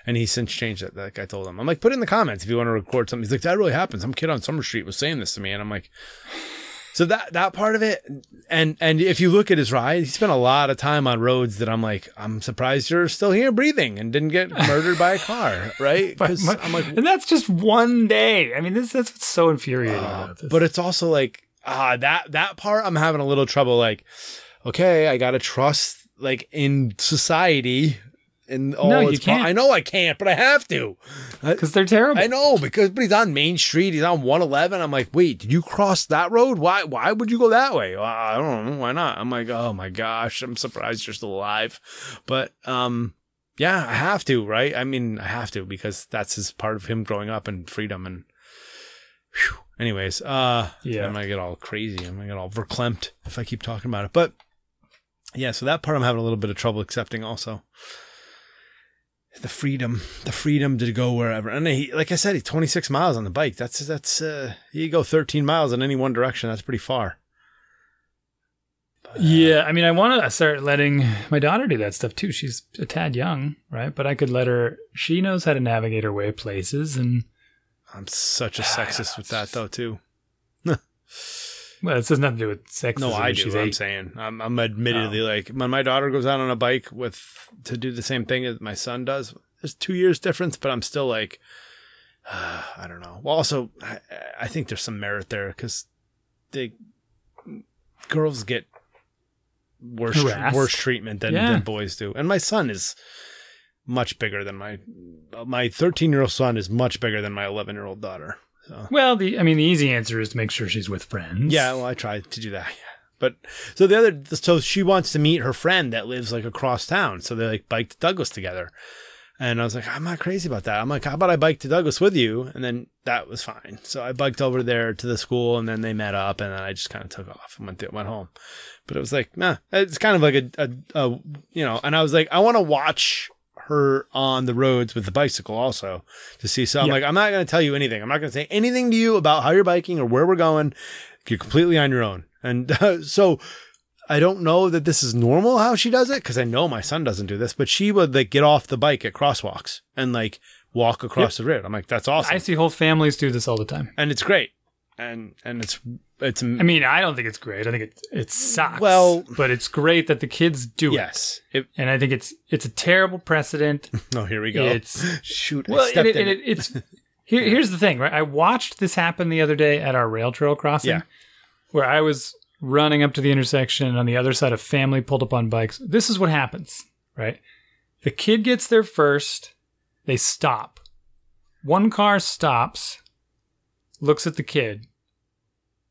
And he since changed it. Like I told him, I'm like, put it in the comments if you want to record something. He's like, that really happened. Some kid on Summer Street was saying this to me, and I'm like, so that that part of it, and and if you look at his ride, he spent a lot of time on roads that I'm like, I'm surprised you're still here breathing and didn't get murdered by a car, [LAUGHS] right? But 'Cause my- I'm like, and that's just one day. I mean, this that's what's so infuriating uh, about this. but it's also like ah that that part I'm having a little trouble. Like, okay, I gotta trust like in society. And all No, you can't. I know I can't, but I have to. because they're terrible. I know because but he's on Main Street. He's on 111. I'm like, wait, did you cross that road? Why? Why would you go that way? Well, I don't know. Why not? I'm like, oh my gosh, I'm surprised you're still alive. But um, yeah, I have to, right? I mean, I have to because that's his part of him growing up and freedom and. Whew. Anyways, uh, Yeah. I'm gonna get all crazy. I'm gonna get all verklempt if I keep talking about it. But yeah, so that part I'm having a little bit of trouble accepting also the freedom, the freedom to go wherever. And he, like I said, he's 26 miles on the bike. That's that's uh, you go 13 miles in any one direction. That's pretty far. But, uh, yeah, I mean, I want to start letting my daughter do that stuff too. She's a tad young, right? But I could let her. She knows how to navigate her way places, and I'm such a sexist with that though too. [LAUGHS] well, this has nothing to do with sex. No, I do. She's I'm eight. saying I'm, I'm admittedly Oh. like when my daughter goes out on a bike with to do the same thing as my son does. There's two years difference, but I'm still like, [SIGHS] I don't know. Well, also I, I think there's some merit there because they girls get worse Harassed. worse treatment than, Yeah. than boys do, and my son is much bigger than my my 13 year old son is much bigger than my 11 year old daughter. So. Well, the I mean, the easy answer is to make sure she's with friends. Yeah, well, I tried to do that. Yeah. But so the other, so she wants to meet her friend that lives like across town. So they like bike to Douglas together. And I was like, I'm not crazy about that. I'm like, how about I bike to Douglas with you? And then that was fine. So I biked over there to the school and then they met up and then I just kind of took off and went, to, went home. But it was like, nah, it's kind of like a, a, a you know, and I was like, I want to watch her on the roads with the bicycle also to see. So I'm like, I'm not going to tell you anything. I'm not going to say anything to you about how you're biking or where we're going. You're completely on your own. And uh, [LAUGHS] so I don't know that this is normal how she does it because I know my son doesn't do this, but she would like get off the bike at crosswalks and like walk across the road. I'm like, that's awesome, I see whole families do this all the time. and it's great, and and it's it's I mean, I don't think it's great. I think it it sucks. Well- but it's great that the kids do yes. It, it, and I think it's it's a terrible precedent. [LAUGHS] oh, here we go. It's [LAUGHS] Shoot, I well, stepped and it, in and it. it, it's here. Here's the thing, right? I watched this happen the other day at our rail trail crossing, Yeah. where I was running up to the intersection, and on the other side, a family pulled up on bikes. This is what happens, right? The kid gets there first. They stop. One car stops, looks at the kid.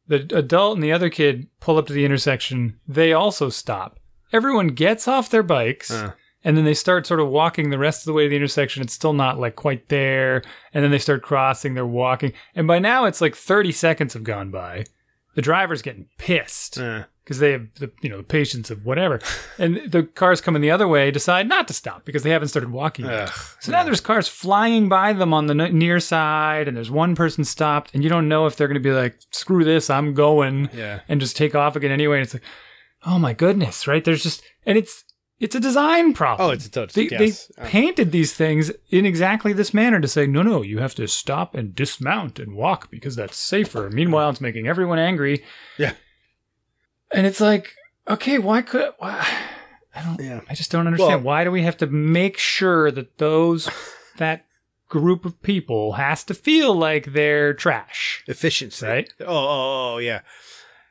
The adult and the other kid pull up to the intersection. They also stop. Everyone gets off their bikes Uh. and then they start sort of walking the rest of the way to the intersection. It's still not like quite there. And then they start crossing, they're walking. And by now it's like 30 seconds have gone by. The driver's getting pissed Uh, because they have the you know the patience of whatever. [LAUGHS] and the cars coming the other way decide not to stop because they haven't started walking yet. ugh. So now there's cars flying by them on the n- near side, and there's one person stopped, and you don't know if they're going to be like, "Screw this, I'm going," yeah. and just take off again anyway. And it's like, oh my goodness, right? There's just, and it's it's a design problem. Oh, it's a touch. they, yes. they painted these things in exactly this manner to say, no, no, you have to stop and dismount and walk because that's safer. Meanwhile, it's making everyone angry. Yeah. And it's like, okay, why could why? I don't. Yeah. I just don't understand. Well- why do we have to make sure that those [LAUGHS] that group of people has to feel like they're trash? efficiency. Right? Oh, oh, oh, yeah.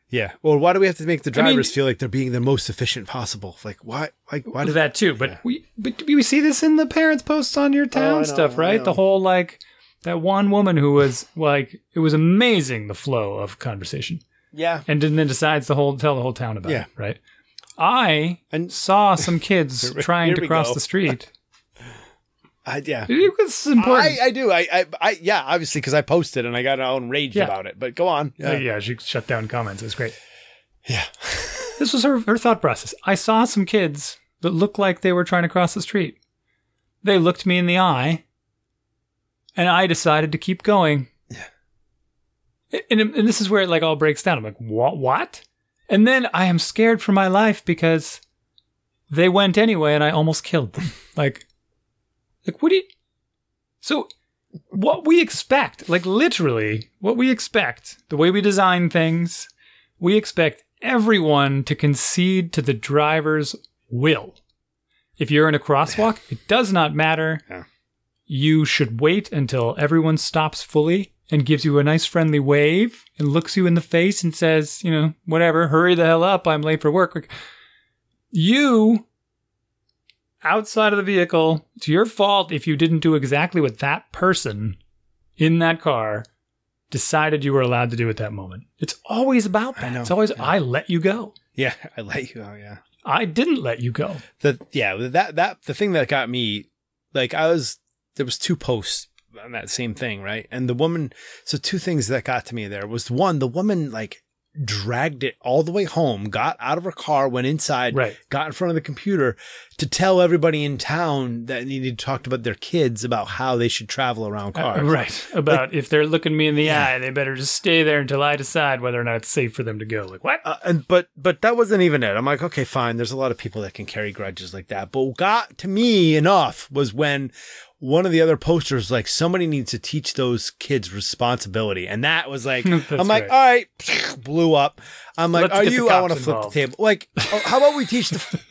Yeah. Well, why do we have to make the I mean- drivers feel like they're being the most efficient possible? Like why? Like why does that too. But we but we see this in the parents' posts on your Oh, town know, stuff, right? The whole like that one woman who was like it was amazing the flow of conversation, Yeah. and then decides to whole tell the whole town about Yeah. it, right? I And saw some kids [LAUGHS] trying to cross go. the street. [LAUGHS] I, yeah. It was important. I, I do. I, I, I yeah, obviously because I posted and I got all enraged Yeah. about it. But go on. yeah. Yeah. yeah, she shut down comments. It was great. Yeah. [LAUGHS] This was her, her thought process. I saw some kids that looked like they were trying to cross the street. They looked me in the eye, and I decided to keep going. And, and this is where it like all breaks down. I'm like, what? What? And then I am scared for my life because they went anyway, and I almost killed them. [LAUGHS] like, like what do you? So, what we expect, like literally, what we expect, the way we design things, we expect everyone to concede to the driver's will. If you're in a crosswalk, [LAUGHS] it does not matter. Yeah. You should wait until everyone stops fully and gives you a nice friendly wave and looks you in the face and says, you know, whatever, hurry the hell up, I'm late for work. You, outside of the vehicle, it's your fault if you didn't do exactly what that person in that car decided you were allowed to do at that moment. It's always about that. It's always, Yeah. I let you go. Yeah. [LAUGHS] I let you. Oh yeah. I didn't let you go. The yeah that that the thing that got me like I was there was two posts on that same thing right and the woman so two things that got to me there was one the woman like dragged it all the way home got out of her car went inside Right. got in front of the computer to tell everybody in town that needed to talk about their kids about how they should travel around cars Uh, right. About if they're looking me in the eye, they better just stay there until I decide whether or not it's safe for them to go. Like, what? Uh, and but but that wasn't even it. I'm like, okay, fine. There's a lot of people that can carry grudges like that. But what got to me enough was when one of the other posters like somebody needs to teach those kids responsibility, and that was like, [LAUGHS] I'm like, right. all right, [LAUGHS] blew up. I'm like, Let's are you? I want to flip the table. Like, [LAUGHS] oh, how about we teach the.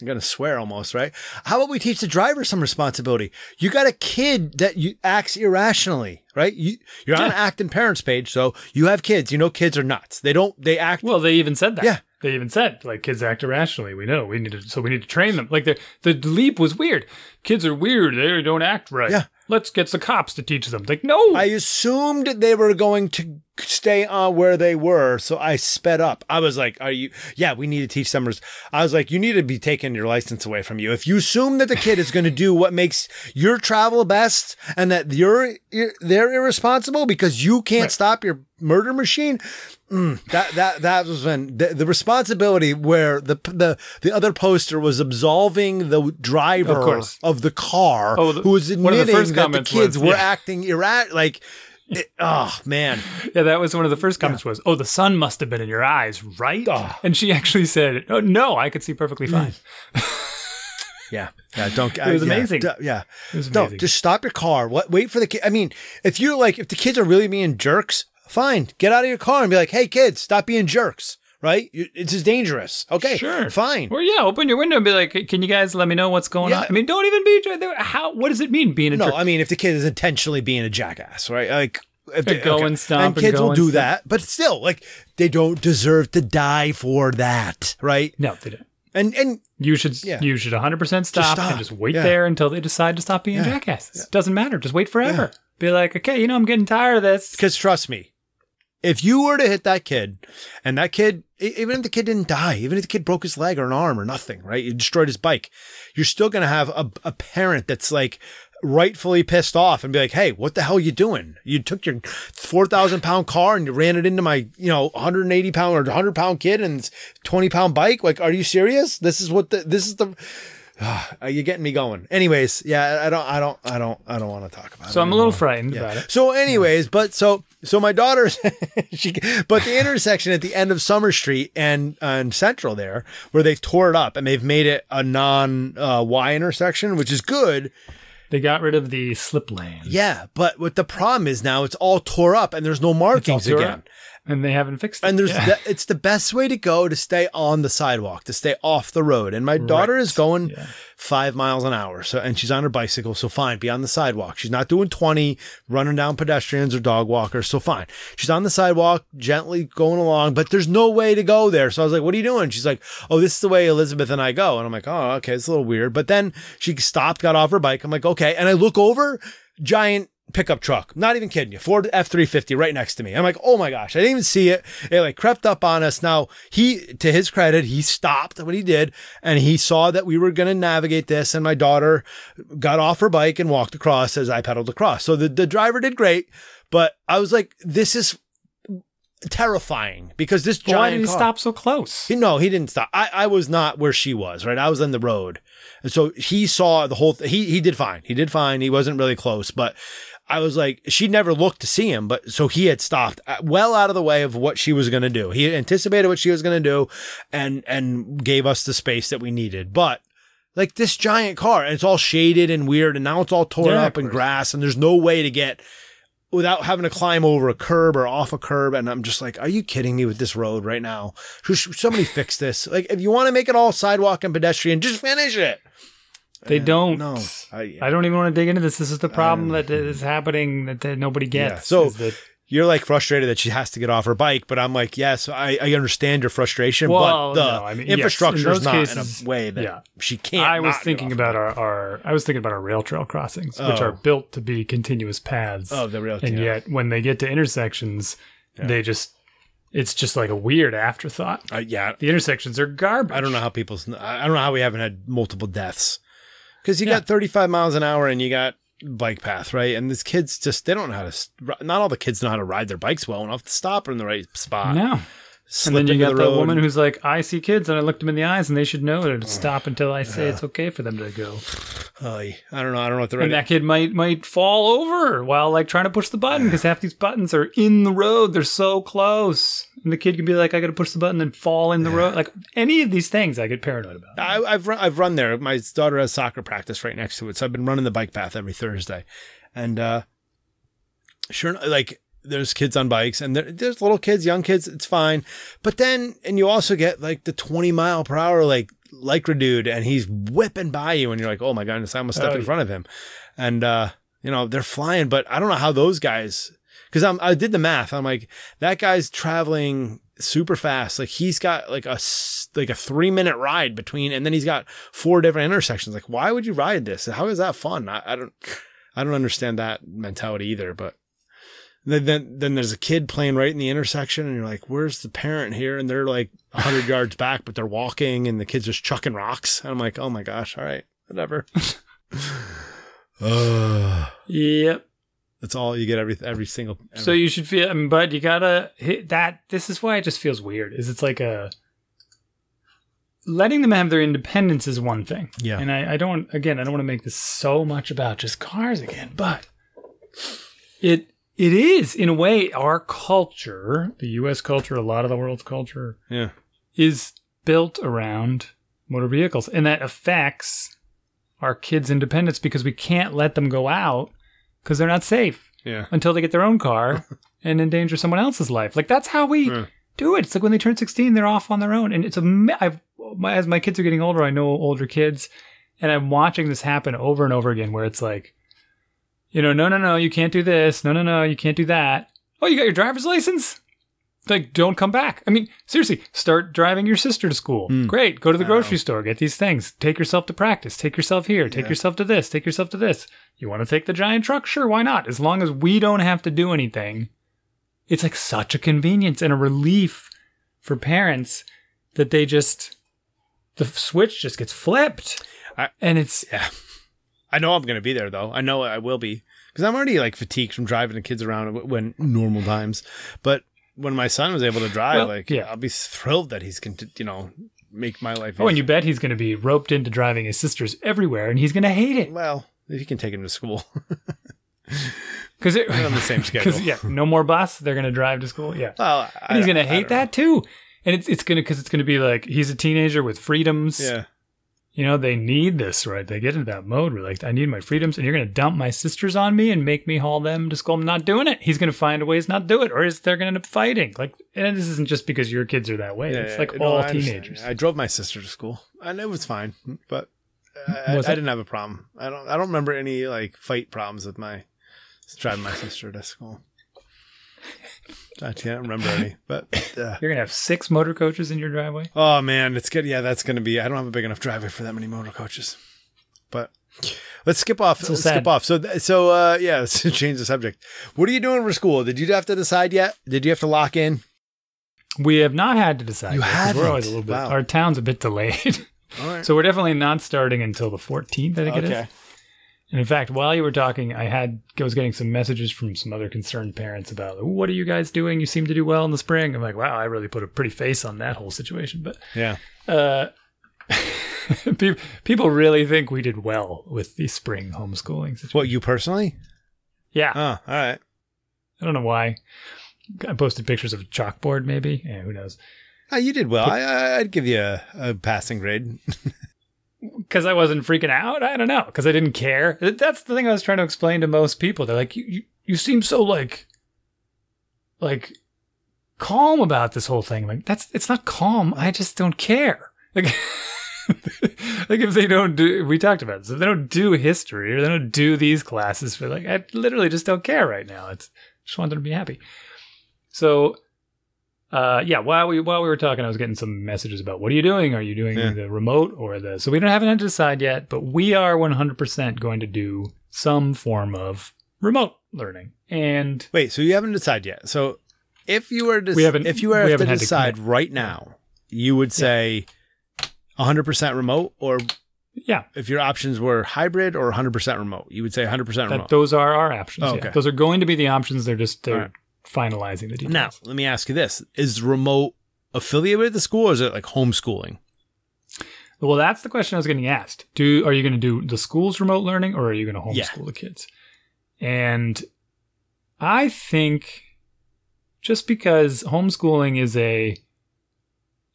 I'm gonna swear almost, right? How about we teach the driver some responsibility? You got a kid that you acts irrationally, right? You you're on an Acton parents page, so you have kids. You know kids are nuts. They don't they act Well, they even said that. Yeah. They even said like kids act irrationally. We know we need to, so we need to train them. Like the the leap was weird. Kids are weird. They don't act right. Yeah. Let's get the cops to teach them. Like no. I assumed they were going to stay on where they were, so I sped up. I was like, "Are you? Yeah, we need to teach them." res-" I was like, "You need to be taking your license away from you. If you assume that the kid is going to do what makes your travel best, and that you're, you're they're irresponsible because you can't Right. stop your murder machine." Mm, that that that was when the, the responsibility where the the the other poster was absolving the driver Of of the car Oh, the- who was the admitting first that the kids was, were yeah. acting erratic like It, oh man, [LAUGHS] Yeah, that was one of the first comments was, "Oh, the sun must have been in your eyes, right?" Ah. And she actually said, "Oh no, I could see perfectly fine." [LAUGHS] yeah, yeah. Don't. It was yeah, amazing. d- Yeah, It was no. Just stop your car. What? Wait for the kid. I mean, if you're like, if the kids are really being jerks, fine. Get out of your car and be like, "Hey, kids, stop being jerks." Right? It's just dangerous. Okay, Sure. fine. Or yeah, open your window and be like, "Can you guys let me know what's going Yeah. on?" I mean, don't even be how. What does it mean being a jerk? No, jerk? I mean, if the kid is intentionally being a jackass, right? Like, if They go and stomp and kids go will and do stomp. that, but still, like, they don't deserve to die for that, right? No, they don't. And and You should Yeah. you should 100% stop, stop. and just wait Yeah. there until they decide to stop being Yeah. jackasses. Doesn't matter. Just wait forever. Be like, okay, you know, I'm getting tired of this. because trust me, if you were to hit that kid, and that kid, even if the kid didn't die, even if the kid broke his leg or an arm or nothing, right? You destroyed his bike, you're still gonna have a, a parent that's like rightfully pissed off and be like, "Hey, what the hell are you doing? You took your four thousand pound car and you ran it into my, you know, 180 pound or 100 pound kid and 20 pound bike. Like, are you serious? This is what the this is the." [SIGHS] Are you getting me going? Anyways, yeah, I don't, I don't, I don't, I don't want to talk about it. So I'm a little anymore. frightened about it. So, anyways, but so so my daughter's [LAUGHS] she, but the intersection at the end of Summer Street and and Central there, where they've tore it up and they've made it a non uh, Y intersection, which is good. They got rid of the slip lane. Yeah, but what the problem is now, it's all tore up and there's no markings again. up. And they haven't fixed it. And there's Yeah. it's the best way to go to stay on the sidewalk, to stay off the road. And my daughter is going Yeah. five miles an hour. So and she's on her bicycle, so fine, be on the sidewalk. She's not doing 20, running down pedestrians or dog walkers, so fine. She's on the sidewalk, gently going along, but there's no way to go there. So I was like, What are you doing? She's like, Oh, this is the way Elizabeth and I go. And I'm like, Oh, okay, it's a little weird. But then she stopped, got off her bike. I'm like, okay. And I look over, giant pickup truck. Not even kidding you. Ford F three fifty right next to me. I'm like, oh my gosh, I didn't even see it. It like crept up on us. Now he, to his credit, he stopped when he did, and he saw that we were going to navigate this. And my daughter got off her bike and walked across as I pedaled across. So the the driver did great, but I was like, this is terrifying because this But why did he car- stop so close? he, no, he didn't stop. I, I was not where she was, right? I was on the road. And so he saw the whole, th- he, he did fine. He did fine. He wasn't really close, but I was like, she never looked to see him, but so he had stopped uh, well out of the way of what she was going to do. He anticipated what she was going to do and, and gave us the space that we needed. But like this giant car and it's all shaded and weird and now it's all torn Yeah, up in grass and there's no way to get without having to climb over a curb or off a curb. And I'm just like, are you kidding me with this road right now? Should somebody fix this? Like, if you want to make it all sidewalk and pedestrian, just finish it. They don't. No, I, I don't even want to dig into this. This is the problem that is happening that, that nobody gets. Yeah, so- that, you're like frustrated that she has to get off her bike, but I'm like, yes, I, I understand your frustration, Well, but the no, I mean, yes, in infrastructure is not cases, in a way that yeah. she can't. I was thinking about our, our I was thinking about our rail trail crossings, which Oh. are built to be continuous paths. Oh, the real and yeah. yet when they get to intersections, Yeah. they just it's just like a weird afterthought. Uh, yeah, The intersections are garbage. I don't know how people's. I don't know how we haven't had multiple deaths because you Yeah. got 35 miles an hour and you got bike path, right? And these kids just they don't know how to. Not all the kids know how to ride their bikes well enough to stop in the right spot. No. And then you got the road. woman who's like, I see kids and I looked them in the eyes and they should know to stop until I say it's okay for them to go. Oy, I don't know. I don't know what the right. And that kid might might fall over while like trying to push the button because half these buttons are in the road. They're so close. And the kid can be like, I gotta push the button and fall in the road. Like any of these things I get paranoid about. I, I've run, I've run there. My daughter has soccer practice right next to it, so I've been running the bike path every Thursday, and uh, sure, like there's kids on bikes, and there, there's little kids, young kids. It's fine, but then and you also get like the 20 mile per hour like lycra dude, and he's whipping by you, and you're like, oh my goodness, I'm almost stepped Oh, in front of him, and uh, you know they're flying, but I don't know how those guys. Because I'm, I did the math. I'm like, that guy's traveling super fast. Like he's got like a, like a three minute ride between, and then he's got four different intersections. Like, why would you ride this? How is that fun? I, I don't, I don't understand that mentality either. But then, then then there's a kid playing right in the intersection, and you're like, where's the parent here? And they're like hundred yards back, but they're walking, and the kid's just chucking rocks. And I'm like, oh my gosh, all right, whatever. uh, [LAUGHS] [SIGHS] Yep. that's all you get every every single. So you should feel, I mean, but you gotta hit that. This is why it just feels weird. Is it's like a letting them have their independence is one thing. Yeah. And I, I don't. Again, I don't want to make this so much about just cars again, but it It is, in a way, our culture, the US culture, a lot of the world's culture, Yeah. is built around motor vehicles. And that affects our kids' independence because we can't let them go out because they're not safe Yeah. until they get their own car [LAUGHS] and endanger someone else's life. Like that's how we Yeah. do it. It's like when they turn 16, they're off on their own. And it's a, I've, my, as my kids are getting older, I know older kids and I'm watching this happen over and over again where it's like, you know, no, no, no, you can't do this. No, no, no, you can't do that. Oh, you got your driver's license? Like, don't come back. I mean, seriously, start driving your sister to school. Hmm. Great. Go to the grocery store, get these things. Take yourself to practice. Take yourself here. Take Yeah. yourself to this. Take yourself to this. You want to take the giant truck? Sure, why not? As long as we don't have to do anything. It's like such a convenience and a relief for parents that they just, the switch just gets flipped. I- and it's, Yeah. I know I'm going to be there though. I know I will be because I'm already like fatigued from driving the kids around when normal times. But when my son was able to drive, Well, like, yeah. I'll be thrilled that he's going to, you know, make my life. oh, and you bet he's going to be roped into driving his sisters everywhere and he's going to hate it. well, if you can take him to school [LAUGHS] Because it, on the same [LAUGHS] schedule. Yeah, no more bus. They're gonna drive to school. Yeah, Well, and he's gonna hate don't know. that too. And it's it's gonna because it's gonna be like he's a teenager with freedoms. Yeah. You know they need this, right? They get into that mode where like I need my freedoms, and you're gonna dump my sisters on me and make me haul them to school. I'm not doing it. He's gonna find ways not to do it, or is they're gonna end up fighting. Like, and this isn't just because your kids are that way. Yeah, it's like no, all I understand. teenagers. I drove my sister to school, and it was fine. But I, I it? didn't have a problem. I don't. I don't remember any like fight problems with my driving my sister to school. I can't remember any. But uh, You're gonna have six motor coaches in your driveway. oh man, it's good. Yeah, that's gonna be. I don't have a big enough driveway for that many motor coaches. But let's skip off. So let's sad. skip off. So so uh, yeah, [LAUGHS] let's change the subject. What are you doing for school? Did you have to decide yet? Did you have to lock in? We have not had to decide. You yet, 'cause We're always a little bit. Wow. Our town's a bit delayed. [LAUGHS] All right. So we're definitely not starting until the 14th, I think it is. And in fact, while you were talking, I had I was getting some messages from some other concerned parents about what are you guys doing? You seem to do well in the spring. I'm like, wow, I really put a pretty face on that whole situation. But Yeah. uh, [LAUGHS] people really think we did well with the spring homeschooling situation. What you personally? Yeah, Oh, all right. I don't know why. I posted pictures of a chalkboard, maybe. Yeah, who knows? Oh, you did well. I, I, I'd give you a, a passing grade. [LAUGHS] because I wasn't freaking out. I don't know because I didn't care. That's the thing I was trying to explain to most people. They're like, you, you, you seem so like, like, calm about this whole thing. Like that's it's not calm. I just don't care. Like, [LAUGHS] like if they don't do, we talked about this. If they don't do history or they don't do these classes for like, I literally just don't care right now. It's just want them to be happy. So uh, yeah, while we while we were talking, I was getting some messages about what are you doing? Are you doing Yeah. the remote or the? So we don't haven't had to decide yet, but we are one hundred percent going to do some form of remote learning. And Wait, so you haven't decided yet. So if you were to We haven't- if you were we to haven't to decide right now, you would say 100% remote or yeah, if your options were hybrid or 100% remote, you would say 100% that remote. those are our options. Oh, yeah. okay. Those are going to be the options. They're just they're right. Finalizing the details. now, let me ask you this. Is remote affiliated with the school or is it like homeschooling? Well, that's the question I was getting asked. Do are you going to do the school's remote learning or are you going to homeschool Yeah. the kids? And I think just because homeschooling is a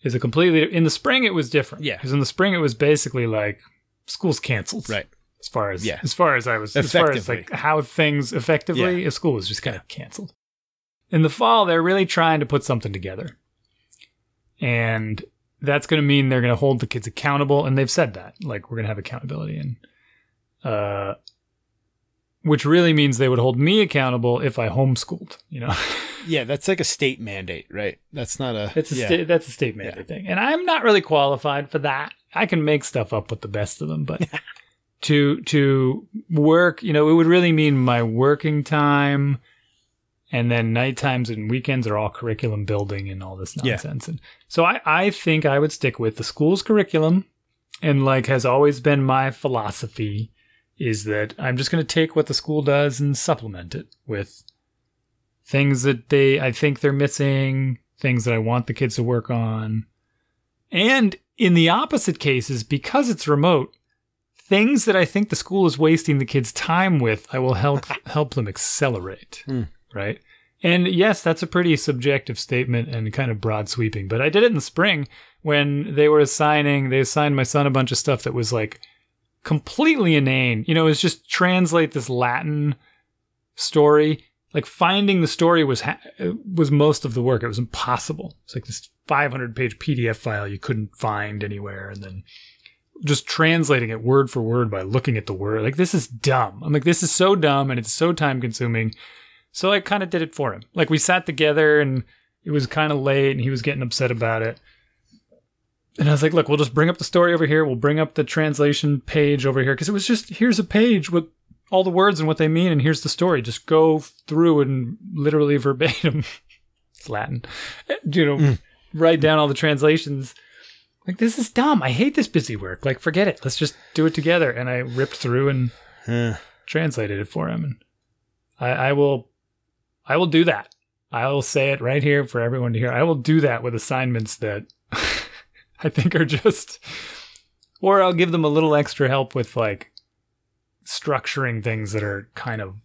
is a completely in the spring it was different. Yeah. Because in the spring it was basically like school's canceled. Right. As far as Yeah. as far as I was as far as like how things effectively a school was just kind of canceled. In the fall they're really trying to put something together. And that's going to mean they're going to hold the kids accountable and they've said that like we're going to have accountability and uh which really means they would hold me accountable if I homeschooled, you know. [LAUGHS] Yeah, that's like a state mandate, right? That's not a That's a yeah. sta- that's a state mandate thing, and I'm not really qualified for that. I can make stuff up with the best of them, but [LAUGHS] to to work, you know, it would really mean my working time, and then night times and weekends are all curriculum building and all this Yeah. nonsense. And so I I think I would stick with the school's curriculum, and like has always been my philosophy, is that I'm just going to take what the school does and supplement it with things that they I think they're missing, things that I want the kids to work on. And in the opposite cases, because it's remote, things that I think the school is wasting the kids' time with, I will help [LAUGHS] help them accelerate. Hmm. Right? And yes, that's a pretty subjective statement and kind of broad sweeping. But I did it in the spring when they were assigning, they assigned my son a bunch of stuff that was like completely inane. You know, it was just translate this Latin story. Like finding the story was ha- was most of the work. It was impossible. It's like this 500 page PDF file you couldn't find anywhere, and then just translating it word for word by looking at the word. Like this is dumb. I'm like this is so dumb and it's so time consuming. So I kind of did it for him. Like we sat together and it was kind of late and he was getting upset about it. And I was like, look, we'll just bring up the story over here. We'll bring up the translation page over here because it was just here's a page with all the words and what they mean, and here's the story. Just go through and literally [LAUGHS] verbatim. it's Latin, you know, mm. write down all the translations. Like this is dumb. I hate this busy work. Like forget it. Let's just do it together. And I ripped through and yeah. translated it for him. And I, I will, I will do that. I will say it right here for everyone to hear. I will do that with assignments that [LAUGHS] I think are just, or I'll give them a little extra help with like structuring things that are kind of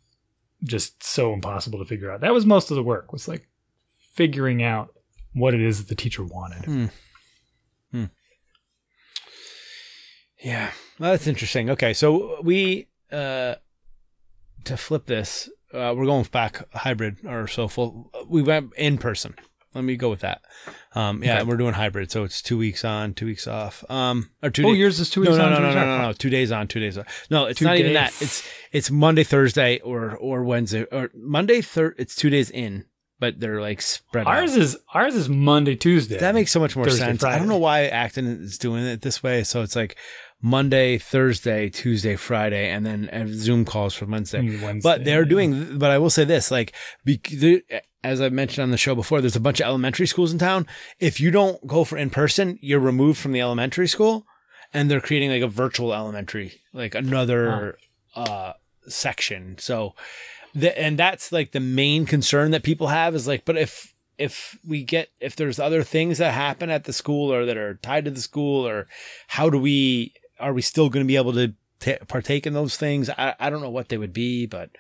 just so impossible to figure out. That was most of the work was like figuring out what it is that the teacher wanted. Hmm. Hmm. Yeah, well, that's interesting. Okay, so we uh, to flip this, uh, we're going back hybrid or so full. We went in person. Let me go with that. Um, yeah, okay. we're doing hybrid, so it's two weeks on, two weeks off. Um, or two. Oh, yours is two weeks no, on. No, no, no, no, no, no, Two days on, two days off. No, it's two not days. even that. It's it's Monday, Thursday, or or Wednesday, or Monday. Third, it's two days in, but they're like spread. Ours out. is ours is Monday, Tuesday. That makes so much more Thursday, sense. Friday. I don't know why Acton is doing it this way. So it's like Monday, Thursday, Tuesday, Friday, and then Zoom calls for Wednesday. Wednesday but they're yeah. doing. But I will say this: like, as I mentioned on the show before, there's a bunch of elementary schools in town. If you don't go for in person, you're removed from the elementary school, and they're creating like a virtual elementary, like another uh, section. So, the, and that's like the main concern that people have is like, but if if we get if there's other things that happen at the school or that are tied to the school, or how do we are we still going to be able to t- partake in those things? I I don't know what they would be, but.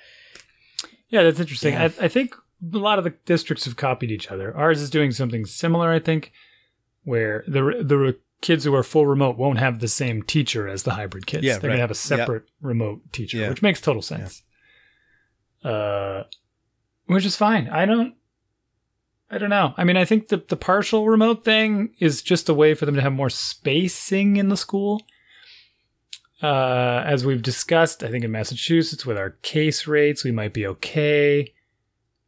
Yeah, that's interesting. Yeah. I, I think a lot of the districts have copied each other. Ours is doing something similar, I think, where the the kids who are full remote won't have the same teacher as the hybrid kids. Yeah, They're right. gonna have a separate yep. remote teacher, yeah. which makes total sense. Yeah. Uh, which is fine. I don't. I don't know. I mean, I think the the partial remote thing is just a way for them to have more spacing in the school. Uh, as we've discussed, I think in Massachusetts with our case rates, we might be okay.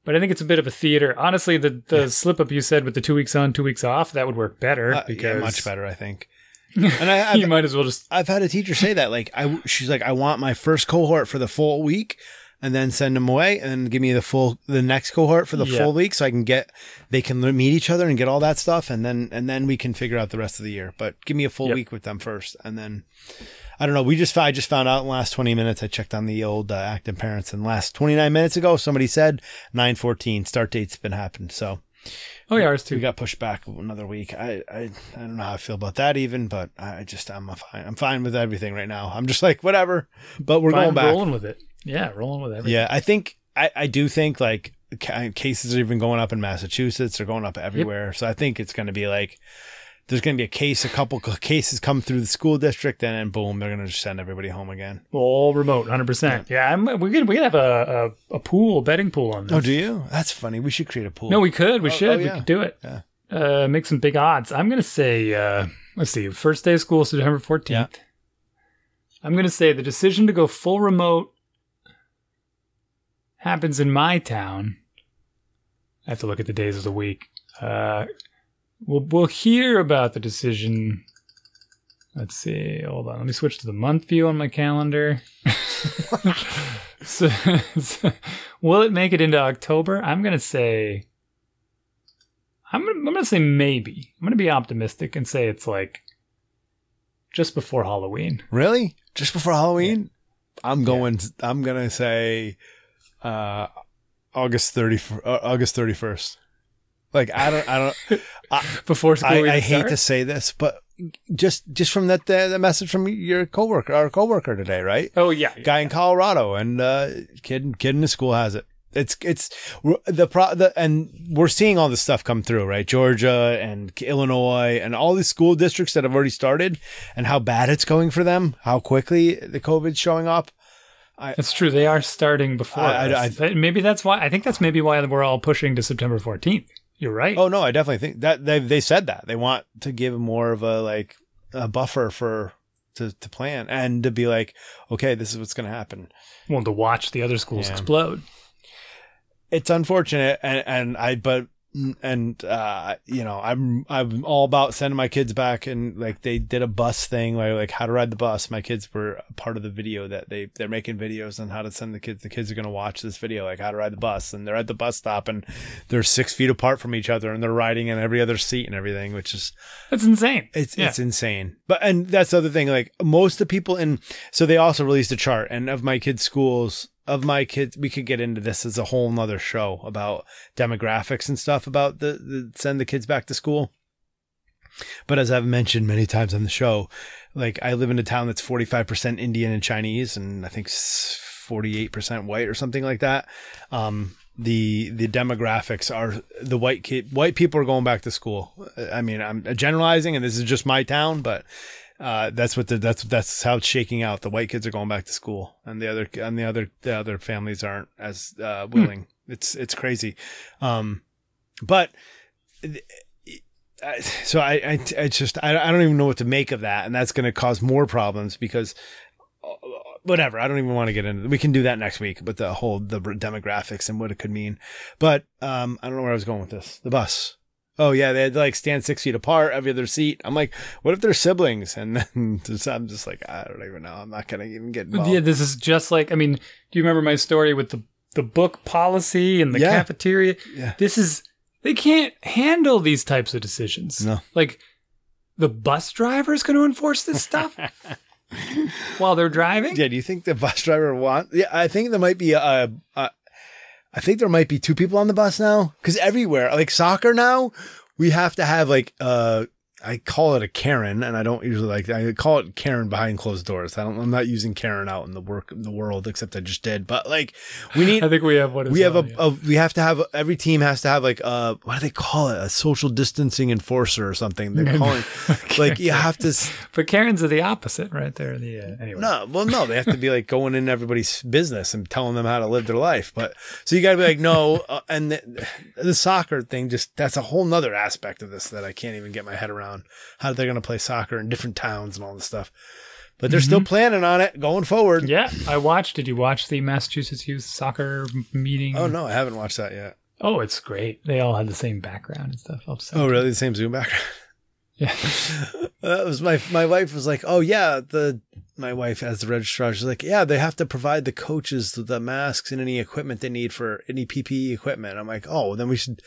But I think it's a bit of a theater. Honestly, the the yeah. slip up you said with the two weeks on, two weeks off, that would work better uh, because yeah, much better, I think. [LAUGHS] And I, you might as well just. I've had a teacher say that, like, I she's like, I want my first cohort for the full week, and then send them away, and then give me the full the next cohort for the yeah. full week, so I can get they can meet each other and get all that stuff, and then and then we can figure out the rest of the year. But give me a full yep. week with them first, and then I don't know. We just I just found out in the last 20 minutes. I checked on the old uh, Acton parents, and last 29 minutes ago, somebody said 9:14 start date's been happened. So, oh yeah, ours too. We got pushed back another week. I, I I don't know how I feel about that even, but I just I'm fine. I'm fine with everything right now. I'm just like whatever. But we're fine, going back, rolling with it. Yeah, rolling with everything. Yeah, I think I I do think like cases are even going up in Massachusetts. They're going up everywhere. Yep. So I think it's going to be like there's going to be a case, a couple cases come through the school district, and then boom, they're going to just send everybody home again. All remote, hundred percent. Yeah, I'm, we could we could have a, a, a pool, a betting pool on this. Oh, do you? That's funny. We should create a pool. No, we could. We oh, should. Oh, yeah. We could do it. Yeah. Uh, make some big odds. I'm going to say, uh, let's see, first day of school, September 14th. Yeah. I'm going to say the decision to go full remote happens in my town. I have to look at the days of the week. Uh, We'll we'll hear about the decision. Let's see. Hold on. Let me switch to the month view on my calendar. [LAUGHS] so, so, will it make it into October? I'm gonna say. I'm gonna, I'm gonna say maybe. I'm gonna be optimistic and say it's like just before Halloween. Really? Just before Halloween? Yeah. I'm going. Yeah. I'm gonna say uh, August thirty. Uh, August thirty first. Like I don't, I don't. I, [LAUGHS] Before school, I, I hate to say this, but just just from that the, the, message from your coworker, our coworker today, right? Oh yeah, guy in Colorado, and uh, kid kid in the school has it. it's it's the pro the and we're seeing all this stuff come through, right? Georgia and Illinois and all these school districts that have already started, and how bad it's going for them, how quickly the COVID's showing up. That's true. They are starting before. I- I- maybe that's why. I think that's maybe why we're all pushing to September 14th. You're right. Oh no, I definitely think that they they said that they want to give more of a like a buffer for to to plan and to be like, okay, this is what's going to happen. Well, to watch the other schools Yeah. explode. it's unfortunate and and I but and uh you know I'm I'm all about sending my kids back and like they did a bus thing like like how to ride the bus my kids were part of the video that they they're making videos on how to send the kids the kids are going to watch this video like how to ride the bus and they're at the bus stop and they're six feet apart from each other and they're riding in every other seat and everything which is That's insane. it's Yeah. it's insane. But and that's the other thing. Like most of the people in so they also released a chart and of my kids' schools of my kids we could get into this as a whole nother show about demographics and stuff about the, the send the kids back to school. But as I've mentioned many times on the show, like I live in a town that's 45% Indian and Chinese and I think 48% white or something like that. Um, the the demographics are the white kid white people are going back to school. I mean, I'm generalizing and this is just my town, but uh, that's what the, that's that's how it's shaking out. The white kids are going back to school, and the other and the other the other families aren't as uh, willing. It's it's crazy, um, but so I I, I just I, I don't even know what to make of that, and that's going to cause more problems because uh, whatever. I don't even want to get into. We can do that next week, but the whole the demographics and what it could mean. But um, I don't know where I was going with this. The bus. Oh yeah, they had to like stand six feet apart, every other seat. I'm like, what if they're siblings? And then [LAUGHS] just, I'm just like, I don't even know. I'm not gonna even get involved. yeah, this is just like I mean, do you remember my story with the the book policy and the Yeah. cafeteria? Yeah. This is they can't handle these types of decisions. No. Like the bus driver is going to enforce this stuff [LAUGHS] while they're driving. Yeah, do you think the bus driver want? Yeah, I think there might be a. a I think there might be two people on the bus now because everywhere, like soccer now, we have to have like uh I call it a Karen, and I don't usually like I call it Karen behind closed doors. I don't. I'm not using Karen out in the work in the world, except I just did. But like, we need [LAUGHS] I think we have one. We have well, a, yeah. a we have to have every team has to have like uh what do they call it a social distancing enforcer or something they're calling [LAUGHS] like you have to s- [LAUGHS] But Karens are the opposite, right there. The uh, anyway. no well no they have to be like going in everybody's business and telling them how to live their life but so you got to be like no uh, and the, the soccer thing just that's a whole nother aspect of this that I can't even get my head around how they're going to play soccer in different towns and all this stuff but they're still planning on it going forward Yeah, I watched. Did you watch the Massachusetts youth soccer meeting? oh no I haven't watched that yet Oh, it's great. They all had the same background and stuff. I'll oh really the same Zoom background [LAUGHS] Yeah. [LAUGHS] that was my my wife was like, "Oh yeah, the my wife as the registrar, she's like, yeah, they have to provide the coaches the masks and any equipment they need for any PPE equipment." I'm like, "Oh, then we should."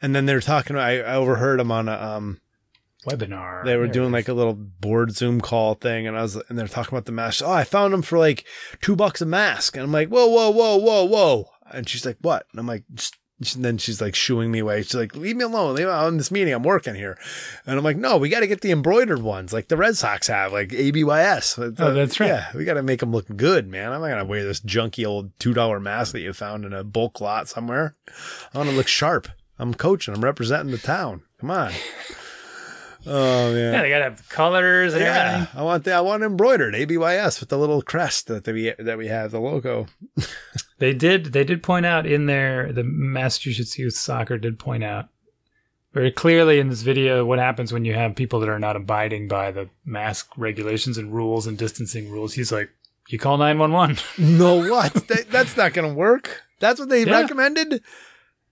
And then they're talking. I, I overheard them on a um. Webinar. They were There doing like a little board Zoom call thing, and I was and they're talking about the masks. Oh, I found them for like two bucks a mask, and I'm like, "Whoa, whoa, whoa, whoa, whoa!" And she's like, "What?" And I'm like. "Just- and then she's like shooing me away. She's like, "Leave me alone. Leave me out in this meeting. I'm working here." And I'm like, "No, we got to get the embroidered ones, like the Red Sox have, like ABYS." Oh, that's right. Yeah, we got to make them look good, man. I'm not gonna wear this junky old two dollar mask that you found in a bulk lot somewhere. I want to look sharp. I'm coaching. I'm representing the town. Come on. Oh man. Yeah, they gotta have colors and Yeah, everything. I want the I want embroidered ABYS with the little crest that we that we have the logo. [LAUGHS] They did. They did point out in there. The Massachusetts Youth Soccer did point out very clearly in this video what happens when you have people that are not abiding by the mask regulations and rules and distancing rules. He's like, you call nine one one. No, [LAUGHS] what? That- that's not going to work. That's what they Yeah. recommended.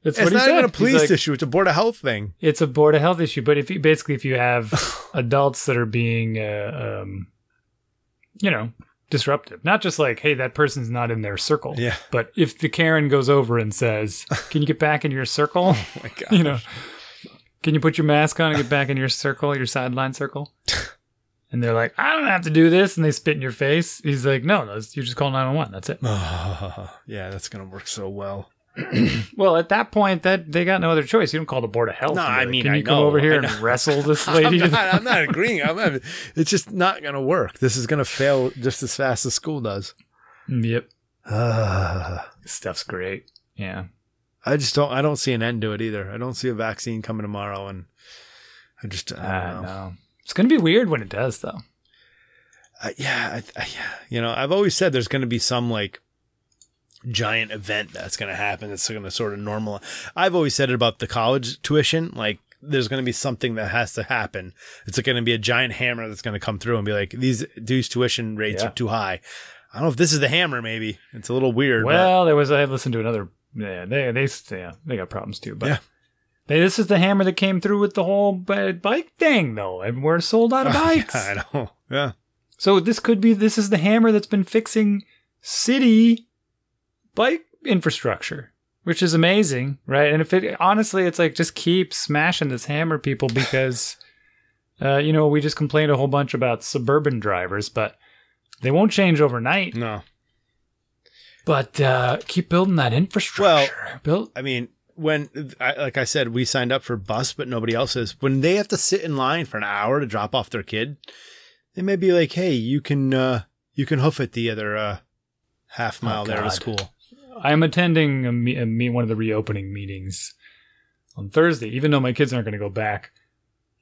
That's It's what he not said. even a police like, issue. It's a board of health thing. It's a board of health issue. But if you basically if you have [SIGHS] adults that are being, uh, um, you know, disruptive, not just like, hey, that person's not in their circle. Yeah. But if the Karen goes over and says, [LAUGHS] "Can you get back in your circle?" Oh my god. [LAUGHS] you know, can you put your mask on and get back in your circle, your sideline circle? [LAUGHS] And they're like, I don't have to do this, and they spit in your face. He's like, No, no, you just call nine one one. That's it. yeah, that's going to work so well. [CLEARS THROAT] Well, at that point, that they got no other choice. You don't call the board of health. No, I mean, can I you come over here and [LAUGHS] wrestle this I'm lady? not, I'm not [LAUGHS] agreeing. I'm not, it's just not going to work. This is going to fail just as fast as school does. yep, [SIGHS] Ah. stuff's great. Yeah. I just don't. I don't see an end to it either. I don't see a vaccine coming tomorrow, and I just. I don't I know. know. It's going to be weird when it does, though. I, yeah, I, I, you know, I've always said there's going to be some like giant event that's going to happen that's going to sort of normal. I've always said it about the college tuition, like there's going to be something that has to happen. It's going to be a giant hammer that's going to come through and be like, these these tuition rates Yeah. are too high. I don't know if this is the hammer. Maybe it's a little weird. but- Well, there was I listened to another. Yeah, they they yeah they got problems too. But Yeah. they, this is the hammer that came through with the whole bike thing, though, and we're sold out of [LAUGHS] bikes. I know. Yeah. So this could be this is the hammer that's been fixing city bike infrastructure, which is amazing, right? And if it honestly, it's like just keep smashing this hammer, people, because [LAUGHS] uh, you know we just complained a whole bunch about suburban drivers, but they won't change overnight. No. But uh, keep building that infrastructure. Well, Build I mean, when I, like I said, we signed up for bus, but nobody else is. When they have to sit in line for an hour to drop off their kid, they may be like, "Hey, you can uh, you can hoof it the other uh, half mile there to Oh, school." I'm attending a, me- a me- one of the reopening meetings on Thursday, even though my kids aren't going to go back.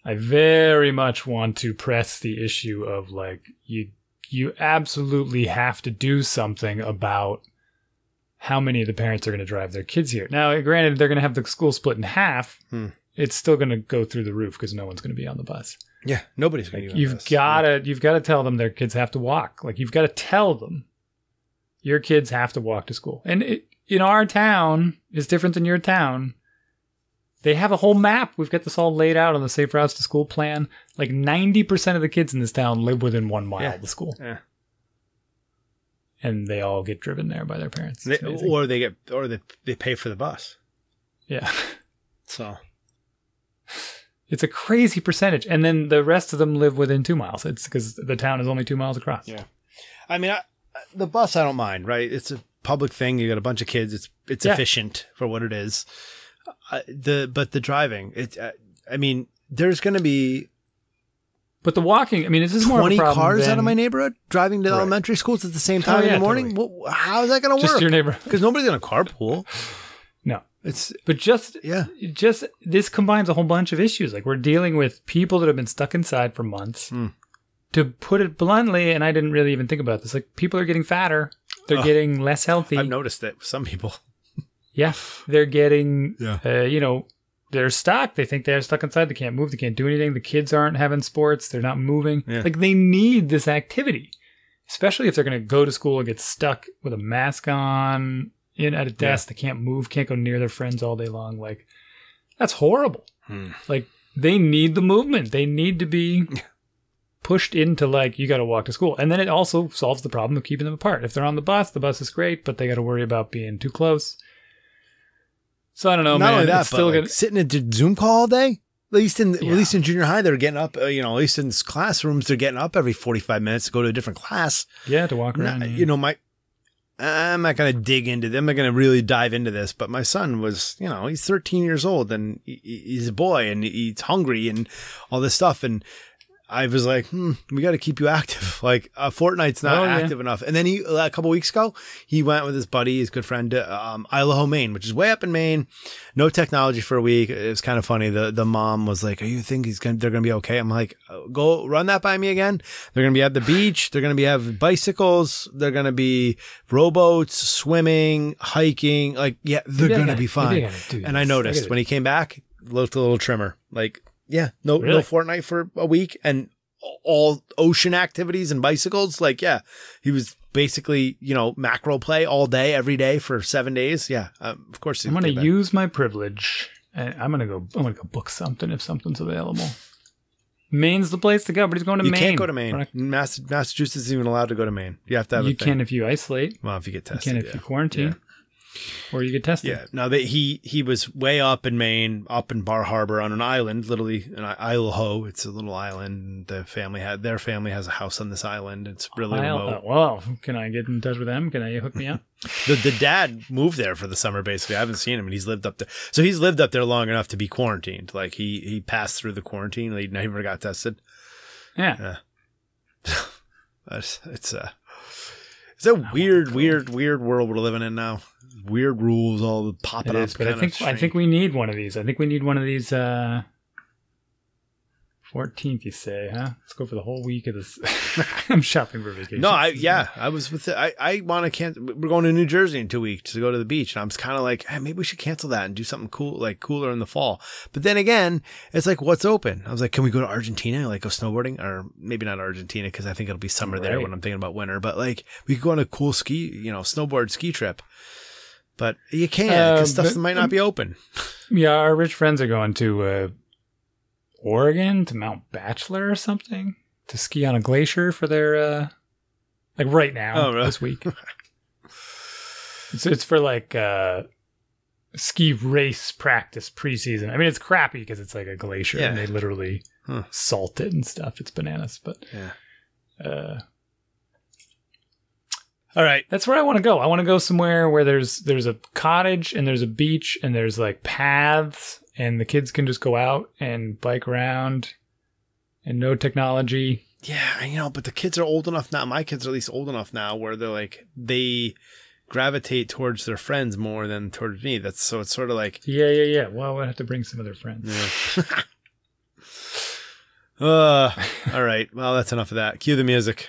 I very much want to press the issue of like you you absolutely have to do something about how many of the parents are going to drive their kids here. Now, granted, they're going to have the school split in half. Hmm. It's still going to go through the roof because no one's going to be on the bus. Yeah, nobody's going Like, to. you've got to you've got to tell them their kids have to walk. Like you've got to tell them your kids have to walk to school. And it, in our town is different than your town. They have a whole map. We've got this all laid out on the Safe Routes to School plan. Like 90% of the kids in this town live within one mile Yeah. of the school. Yeah. And they all get driven there by their parents. They, or they get or they they pay for the bus. yeah. [LAUGHS] So It's a crazy percentage. And then the rest of them live within two miles. It's because the town is only two miles across. Yeah. I mean, I, the bus I don't mind. Right? It's a public thing. You got a bunch of kids. It's it's Yeah. efficient for what it is. Uh, the but the driving. It. Uh, I mean, there's going to be But the walking, I mean, this is more of a 20 problem cars out of my neighborhood driving to Right. elementary schools at the same Oh, time in the morning. Wh- how is that going to just work? your neighbor. Because nobody's going to carpool. No. It's But just yeah, just this combines a whole bunch of issues. Like we're dealing with people that have been stuck inside for months. Hmm. To put it bluntly, and I didn't really even think about this, like people are getting fatter. They're Ugh. getting less healthy. I've noticed that with some people. yeah. They're getting Yeah. uh, you know, they're stuck. They think they're stuck inside. They can't move. They can't do anything. The kids aren't having sports. They're not moving. Yeah. Like they need this activity, especially if they're going to go to school and get stuck with a mask on in at a desk. They can't move. Can't go near their friends all day long. Like that's horrible. Hmm. Like they need the movement. They need to be [LAUGHS] pushed into like you got to walk to school, and then it also solves the problem of keeping them apart. If they're on the bus, the bus is great, but they got to worry about being too close. So I don't know, Not man. only that, it's but still like, gonna sitting in a Zoom call all day. At least in Yeah. at least in junior high, they're getting up. Uh, you know, at least in classrooms, they're getting up every forty five minutes to go to a different class. yeah to walk around. Yeah. You know, my I'm not going to dig into them. I'm not going to really dive into this, but my son was, you know, he's 13 years old and he- he's a boy and he's hungry and all this stuff. And I was like, hmm, we got to keep you active. [LAUGHS] Like, uh, Fortnite's not Oh, yeah. active enough. And then he, a couple weeks ago, he went with his buddy, his good friend, to um, Isle au Haut, Maine, which is way up in Maine. No technology for a week. It was kind of funny. The the mom was like, "Are you think he's gonna? They're gonna be okay?" I'm like, "Uh, "Go run that by me again." They're gonna be at the beach. They're gonna be have bicycles. They're gonna be rowboats, swimming, hiking. Like, yeah, they're gonna be fine. maybe I gotta And I noticed when he came back, looked a little trimmer. Like, yeah, no, no Fortnite for a week and all ocean activities and bicycles. Like, yeah, he was basically, you know, macro play all day, every day for seven days. Yeah, um, of course. I'm gonna use my privilege, and I'm gonna go. I'm gonna go book something if something's available. Maine's the place to go, but he's going to You Maine. You can't go to Maine. not- Mass- Massachusetts isn't even allowed to go to Maine. You have to have. you can if you isolate. Well, if you get You tested. can if yeah. you quarantine, or you get tested. Yeah. No, that he he was way up in Maine, up in Bar Harbor on an island, literally an I- Isle au Haut. It's a little island. The family had their family has a house on this island. It's really I'll- remote. uh, well, can I get in touch with them? Can I hook me up? [LAUGHS] The the dad moved there for the summer. Basically, I haven't seen him, and he's lived up there. So he's lived up there long enough to be quarantined. Like he he passed through the quarantine. He never got tested. Yeah. It's [LAUGHS] it's a it's a weird, weird, weird world we're living in now. Weird rules all the popping It up. but I think I think we need one of these. I think we need one of these. uh 14th, you say, huh? Let's go for the whole week of this. [LAUGHS] I'm shopping for vacation. No, I yeah, I was with. The, I I want to cancel. We're going to New Jersey in two weeks to go to the beach, and I'm kind of like, hey, maybe we should cancel that and do something cool, like cooler in the fall. But then again, it's like, what's open? I was like, can we go to Argentina, like go snowboarding, or maybe not Argentina because I think it'll be summer there when I'm thinking about winter. But like, we could go on a cool ski, you know, snowboard ski trip. But you can't because Uh, stuff but- might not be open. Yeah, our rich friends are going to uh, Oregon to Mount Bachelor or something to ski on a glacier for their uh, like right now Oh, really? this week. [LAUGHS] it's it's for like uh, ski race practice preseason. I mean, it's crappy because it's like a glacier and they literally Huh. salt it and stuff. It's bananas, but Yeah. uh, All right. that's where I want to go. I want to go somewhere where there's there's a cottage and there's a beach and there's like paths and the kids can just go out and bike around and no technology. Yeah, you know, but the kids are old enough now. My kids are at least old enough now where they're like they gravitate towards their friends more than towards me. That's so it's sort of like Yeah, yeah, yeah. Well, we'll have to bring some of their friends. yeah. [LAUGHS] uh, all right. Well, that's enough of that. Cue the music.